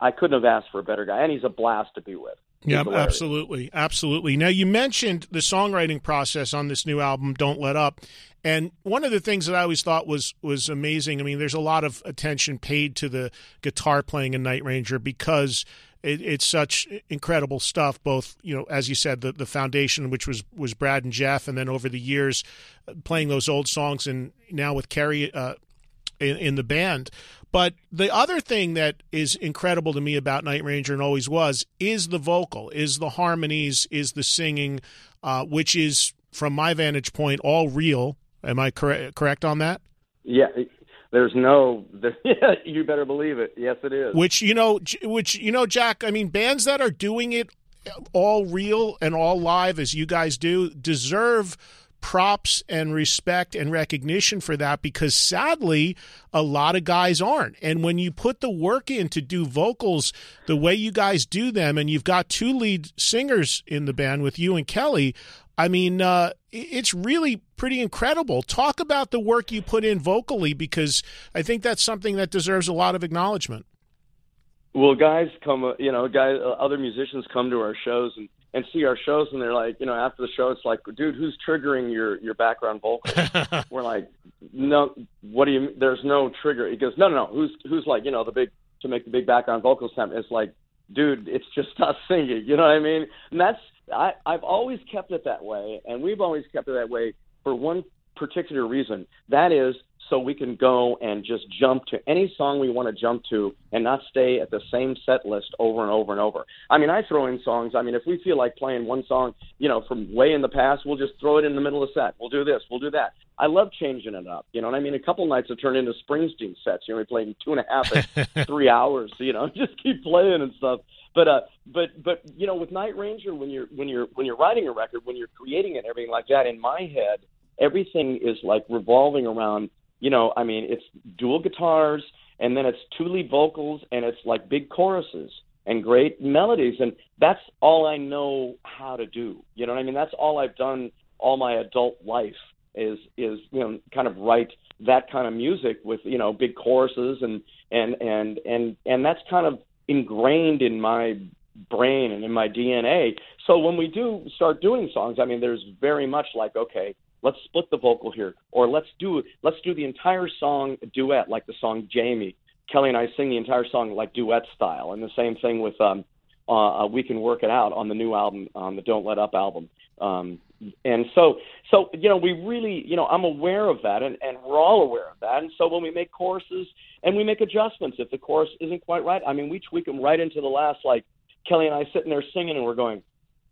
I couldn't have asked for a better guy. And he's a blast to be with. He's yeah, hilarious. absolutely. Absolutely. Now, you mentioned the songwriting process on this new album, Don't Let Up. And one of the things that I always thought was was amazing. I mean, there's a lot of attention paid to the guitar playing in Night Ranger because it, it's such incredible stuff. Both, you know, as you said, the, the foundation, which was was Brad and Jeff, and then over the years, playing those old songs, and now with Keri uh, in, in the band. But the other thing that is incredible to me about Night Ranger and always was is the vocal, is the harmonies, is the singing, uh, which is, from my vantage point, all real. Am I correct correct on that? Yeah, there's no. There, <laughs> yeah, you better believe it. Yes, it is. Which you know, which you know, Jack. I mean, bands that are doing it all real and all live, as you guys do, deserve props and respect and recognition for that because sadly a lot of guys aren't. And when you put the work in to do vocals the way you guys do them and you've got two lead singers in the band with you and kelly i mean uh, it's really pretty incredible. Talk about the work you put in vocally because i think that's something that deserves a lot of acknowledgement. Well guys come uh, you know guys uh, other musicians come to our shows and and see our shows and they're like, you know, after the show, it's like, dude, who's triggering your your background vocal? <laughs> We're like, no, what do you? There's no trigger. He goes, no, no, no. Who's who's like, you know, the big to make the big background vocals sound? It's like, dude, it's just us singing. You know what I mean? And that's I I've always kept it that way, and we've always kept it that way for one particular reason. That is so we can go and just jump to any song we want to jump to and not stay at the same set list over and over and over. I mean, I throw in songs. I mean, if we feel like playing one song, you know, from way in the past, we'll just throw it in the middle of the set. We'll do this, we'll do that. I love changing it up. You know what I mean? A couple nights have turned into Springsteen sets. You know, we played two and a half and <laughs> three hours. You know, <laughs> just keep playing and stuff. But uh, but but you know, with Night Ranger, when you're when you're when you're writing a record, when you're creating it, everything like that, in my head, everything is like revolving around you know, I mean, it's dual guitars and then it's two lead vocals and it's like big choruses and great melodies and that's all I know how to do. You know what I mean? That's all I've done all my adult life is is you know kind of write that kind of music with you know big choruses and and and and and that's kind of ingrained in my brain and in my DNA. So when we do start doing songs, I mean, there's very much like, okay, let's split the vocal here, or let's do let's do the entire song duet, like the song Jamie. Kelly and I sing the entire song like duet style, and the same thing with um, uh, we can work it out on the new album, on the Don't Let Up album. Um, and so, so you know, we really, you know, I'm aware of that, and, and we're all aware of that. And so when we make choruses and we make adjustments, if the chorus isn't quite right, I mean, we tweak them right into the last. Like Kelly and I sitting there singing, and we're going,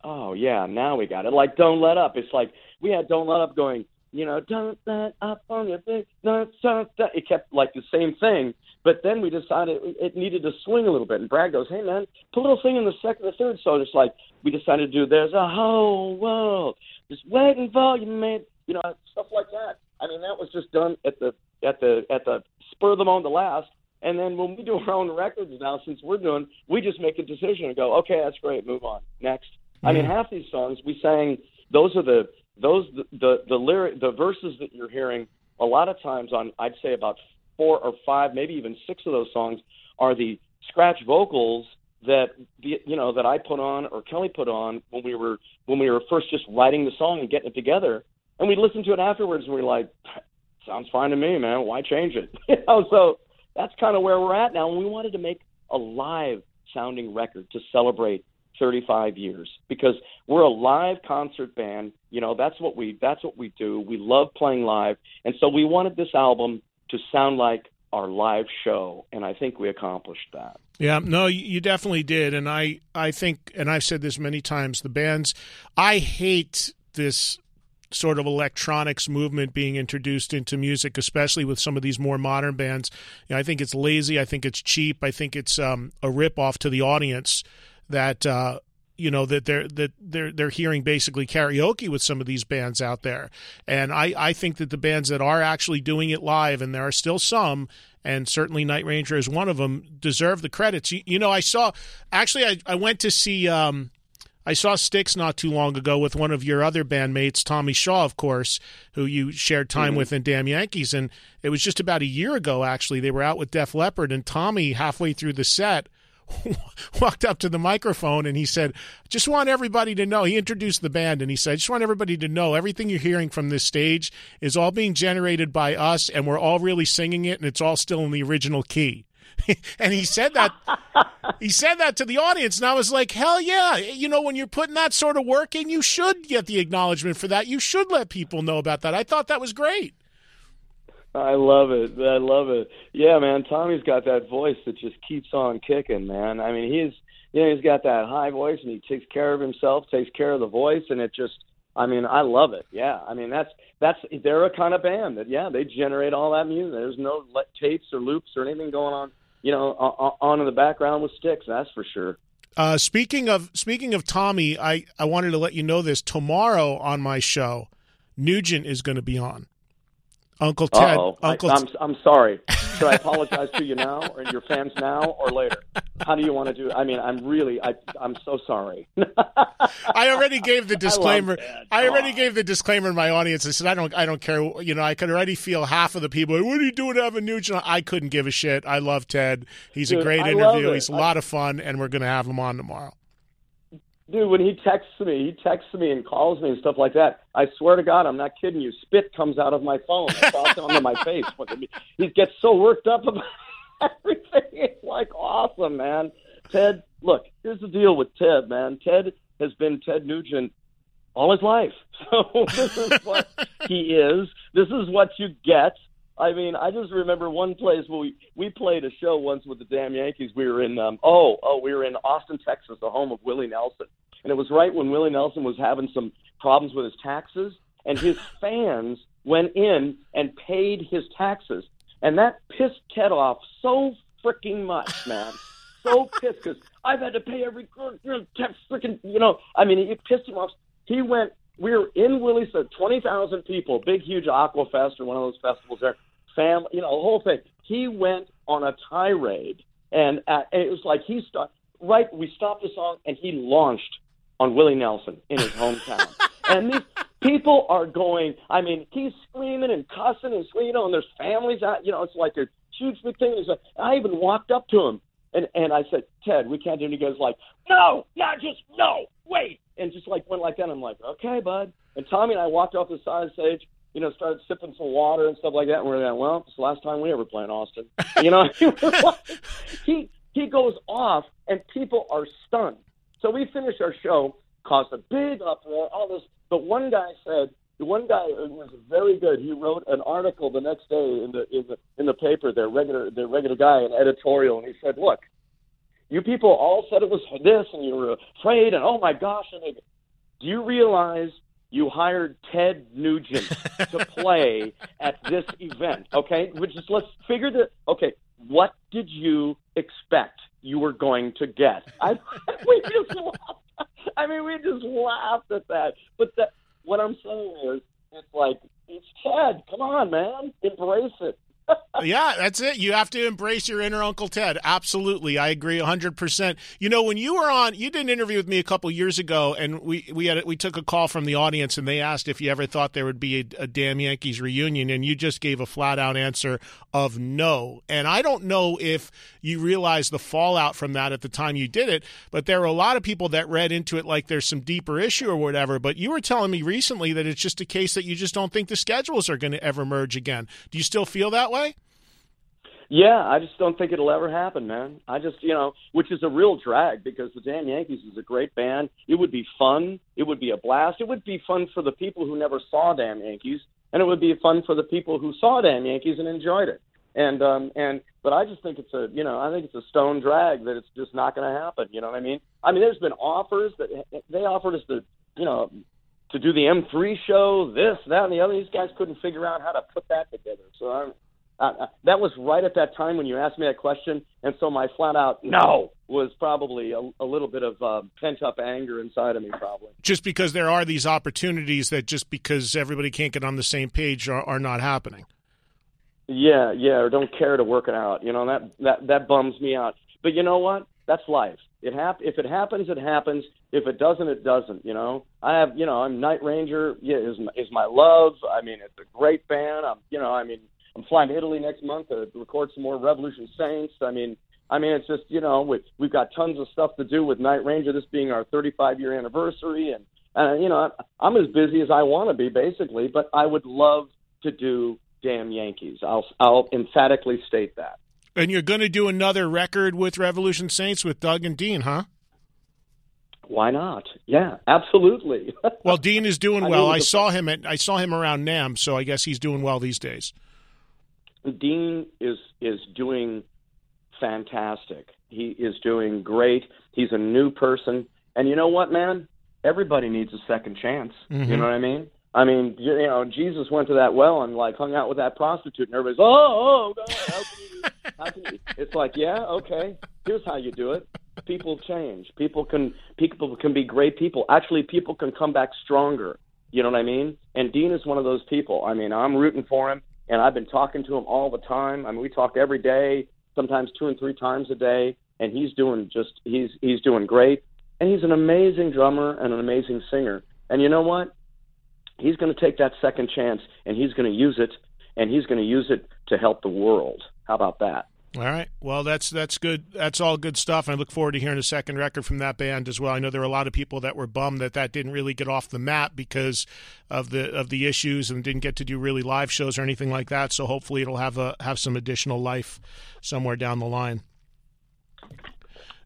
oh yeah, now we got it. Like don't let up. It's like we had don't let up going. You know, don't let up on your big. Don't, don't, don't. It kept like the same thing, but then we decided it needed to swing a little bit. And Brad goes, "Hey man, put a little thing in the second, the third. So it's like we decided to do. There's a whole world just waiting for you, man. You know, stuff like that. I mean, that was just done at the at the at the spur of the moment, the last. And then when we do our own records now, since we're doing, we just make a decision and go, okay, that's great, move on, next. Mm-hmm. I mean, half these songs we sang, those are the those the the, the lyric the verses that you're hearing. A lot of times on, I'd say about four or five, maybe even six of those songs are the scratch vocals that you know that I put on or Kelly put on when we were when we were first just writing the song and getting it together, and we listened to it afterwards and we are like, sounds fine to me, man. Why change it? <laughs> you know, so that's kind of where we're at now. And we wanted to make a live sounding record to celebrate 35 years because we're a live concert band. You know, that's what we that's what we do. We love playing live, and so we wanted this album to sound like our live show, and I think we accomplished that. Yeah, no, you definitely did, and I I think, and I've said this many times, the bands. I hate this sort of electronics movement being introduced into music, especially with some of these more modern bands. You know, I think it's lazy. I think it's cheap. I think it's um, a rip off to the audience that uh, you know that they're that they're they're hearing basically karaoke with some of these bands out there and i i think that the bands that are actually doing it live and there are still some and certainly night ranger is one of them deserve the credits you, you know i saw actually i, I went to see um, I saw Styx not too long ago with one of your other bandmates, Tommy Shaw, of course, who you shared time mm-hmm. with in Damn Yankees. And it was just about a year ago, actually. They were out with Def Leppard, and Tommy, halfway through the set, <laughs> walked up to the microphone and he said, Just want everybody to know. He introduced the band and he said, I just want everybody to know everything you're hearing from this stage is all being generated by us and we're all really singing it and it's all still in the original key. <laughs> and he said that <laughs> he said that to the audience and I was like, Hell yeah. You know, when you're putting that sort of work in, you should get the acknowledgement for that. You should let people know about that. I thought that was great. I love it. I love it. Yeah, man. Tommy's got that voice that just keeps on kicking, man. I mean, he's you know he's got that high voice and he takes care of himself, takes care of the voice, and it just. I mean, I love it. Yeah, I mean that's that's they're a kind of band that yeah they generate all that music. There's no tapes or loops or anything going on, you know, on in the background with Styx. That's for sure. Uh, speaking of speaking of Tommy, I I wanted to let you know this tomorrow on my show. Nugent is going to be on. Uncle Ted. Uh-oh. Uncle. I, am I'm, I'm sorry. Should I apologize to you now, or your fans now, or later? How do you want to do? it? I mean, I'm really, I, I'm so sorry. I already gave the <laughs> disclaimer. I, I already gave the disclaimer in my audience. I said, I don't, I don't care. You know, I could already feel half of the people. What are you doing, Evan Nugent? I couldn't give a shit. I love Ted. He's Dude, a great interview. He's a lot of fun, and we're going to have him on tomorrow dude, when he texts me, he texts me and calls me and stuff like that. I swear to God, I'm not kidding you. Spit comes out of my phone, thoughts onto my face. He gets so worked up about <laughs> everything. It's like awesome, man. Ted, look, here's the deal with Ted, man. Ted has been Ted Nugent all his life. <laughs> So this is what he is. This is what you get. I mean, I just remember one place where we we played a show once with the damn Yankees. We were in um oh oh we were in Austin, Texas, the home of Willie Nelson, and it was right when Willie Nelson was having some problems with his taxes, and his <laughs> fans went in and paid his taxes, and that pissed Ted off so freaking much, man, so <laughs> pissed because I've had to pay every freaking you know I mean it pissed him off. He went we were in Willie's, so 20,000 people, big, huge Aquafest or one of those festivals there family, you know, the whole thing. He went on a tirade, and, uh, and it was like he stopped. Right, we stopped the song, and he launched on Willie Nelson in his hometown. <laughs> and these people are going. I mean, he's screaming and cussing and you know, and there's families out. You know, it's like a huge big thing. There's a, I even walked up to him and and I said, Ted, we can't do it. He goes like, No, not just no, wait, and just like went like that. I'm like, okay, bud. And Tommy and I walked off the side of the stage, you know, started sipping some water and stuff like that. And we're like, well, it's the last time we ever play in Austin. <laughs> You know, <laughs> he he goes off and people are stunned. So we finished our show, caused a big uproar, all this. But one guy said, the one guy was very good. He wrote an article the next day in the in the in the paper, their regular their regular guy, an editorial, and he said, look, you people all said it was this, and you were afraid, and oh my gosh, and they, do you realize you hired Ted Nugent to <laughs> play at this event. Okay, which is let's figure that. Okay, what did you expect you were going to get? I <laughs> we just laughed. I mean, we just laughed at that. But that what I'm saying is, it's like it's Ted. Come on, man, embrace it yeah, that's it. You have to embrace your inner Uncle Ted. Absolutely. I agree 100%. You know, when you were on, you did an interview with me a couple years ago and we we had we took a call from the audience and they asked if you ever thought there would be a, a damn Yankees reunion and you just gave a flat out answer of no. And I don't know if you realized the fallout from that at the time you did it, but there were a lot of people that read into it like there's some deeper issue or whatever, but you were telling me recently that it's just a case that you just don't think the schedules are going to ever merge again. Do you still feel that way? Yeah, I just don't think it'll ever happen, man. I just, you know, which is a real drag because the Damn Yankees is a great band. It would be fun. It would be a blast. It would be fun for the people who never saw Damn Yankees, and it would be fun for the people who saw Damn Yankees and enjoyed it. And um and but I just think it's a you know I think it's a stone drag that it's just not going to happen. You know what I mean? I mean, there's been offers that they offered us to you know to do the M3 show, this, that, and the other. These guys couldn't figure out how to put that together. So I'm uh, uh, that was right at that time when you asked me that question, and so my flat out no was probably a, a little bit of uh, pent up anger inside of me, probably. Just because there are these opportunities that just because everybody can't get on the same page are, are not happening. Yeah, yeah, or don't care to work it out. You know that that that bums me out. But you know what? That's life. It hap- if it happens, it happens. If it doesn't, it doesn't. You know, I have, you know, I'm Night Ranger. Yeah, is is my love. I mean, it's a great band. I'm, you know, I mean, I'm flying to Italy next month to record some more Revolution Saints. I mean, I mean, it's just you know we, we've got tons of stuff to do with Night Ranger. This being our 35 year anniversary, and uh, you know I'm as busy as I want to be basically. But I would love to do damn Yankees. I'll I'll emphatically state that. And you're going to do another record with Revolution Saints with Doug and Dean, huh? Why not? Yeah, absolutely. <laughs> well, Dean is doing well. I, I saw him at I saw him around NAMM, so I guess he's doing well these days. Dean is is doing fantastic. He is doing great. He's a new person, and you know what, man? Everybody needs a second chance. Mm-hmm. You know what I mean? I mean, you, you know, Jesus went to that well and like hung out with that prostitute, and everybody's, oh, oh, God, how can you? How can you? It's like, yeah, okay. Here's how you do it. People change. People can people can be great people. Actually, people can come back stronger. You know what I mean? And Dean is one of those people. I mean, I'm rooting for him and I've been talking to him all the time. I mean, we talk every day, sometimes two and three times a day, and he's doing just he's he's doing great. And he's an amazing drummer and an amazing singer. And you know what? He's going to take that second chance and he's going to use it and he's going to use it to help the world. How about that? All right. Well, that's that's good. That's all good stuff. I look forward to hearing a second record from that band as well. I know there were a lot of people that were bummed that that didn't really get off the map because of the of the issues and didn't get to do really live shows or anything like that. So hopefully it'll have a have some additional life somewhere down the line.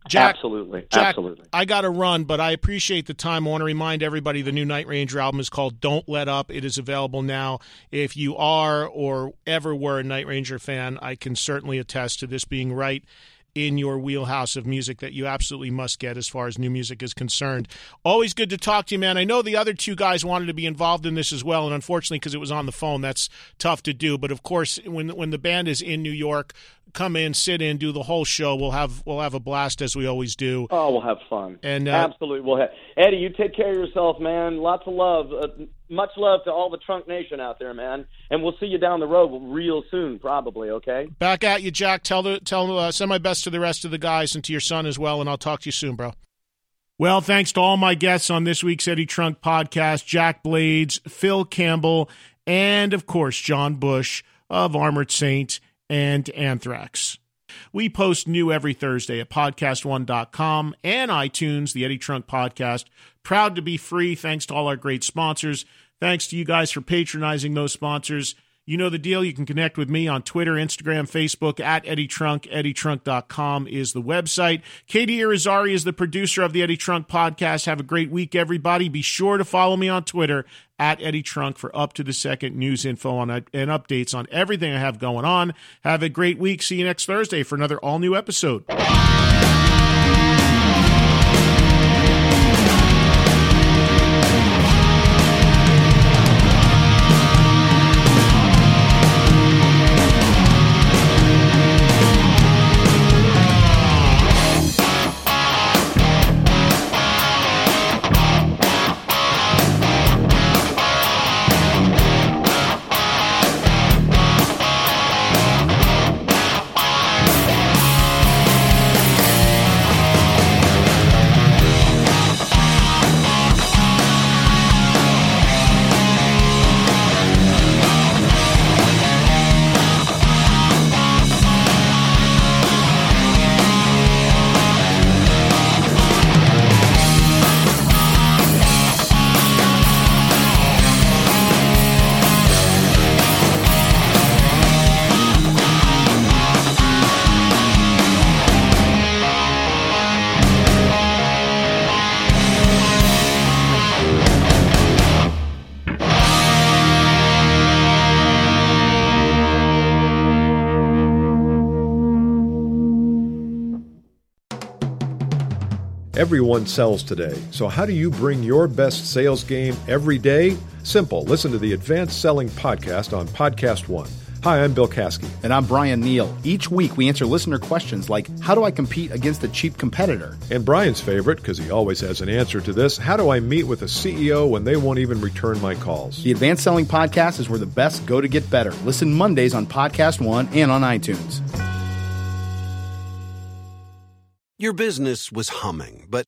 Jack, absolutely, Jack, absolutely. I got to run, but I appreciate the time. I want to remind everybody the new Night Ranger album is called "Don't Let Up." It is available now. If you are or ever were a Night Ranger fan, I can certainly attest to this being right in your wheelhouse of music that you absolutely must get as far as new music is concerned. Always good to talk to you, man. I know the other two guys wanted to be involved in this as well, and unfortunately, because it was on the phone, that's tough to do. But of course, when when the band is in New York, come in, sit in, do the whole show. We'll have we'll have a blast as we always do. Oh, we'll have fun. And uh, absolutely, we'll have Eddie. You take care of yourself, man. Lots of love. Uh, much love to all the Trunk Nation out there, man. And we'll see you down the road real soon, probably. Okay. Back at you, Jack. Tell the tell uh, send my best to the rest of the guys and to your son as well. And I'll talk to you soon, bro. Well, thanks to all my guests on this week's Eddie Trunk podcast Jack Blades, Phil Campbell, and of course, John Bush of Armored Saint and Anthrax. We post new every Thursday at podcast1.com and iTunes, the Eddie Trunk Podcast. Proud to be free thanks to all our great sponsors. Thanks to you guys for patronizing those sponsors. You know the deal. You can connect with me on Twitter, Instagram, Facebook at Eddie Trunk. EddieTrunk.com is the website. Katie Irizarry is the producer of the Eddie Trunk podcast. Have a great week, everybody. Be sure to follow me on Twitter at Eddie Trunk for up to the second news info on, and updates on everything I have going on. Have a great week. See you next Thursday for another all new episode. Everyone sells today, so how do you bring your best sales game every day? Simple. Listen to the Advanced Selling Podcast on Podcast One. Hi, I'm Bill Caskey. And I'm Brian Neal. Each week we answer listener questions like How do I compete against a cheap competitor? And Brian's favorite, because he always has an answer to this How do I meet with a CEO when they won't even return my calls? The Advanced Selling Podcast is where the best go to get better. Listen Mondays on Podcast One and on iTunes. Your business was humming, but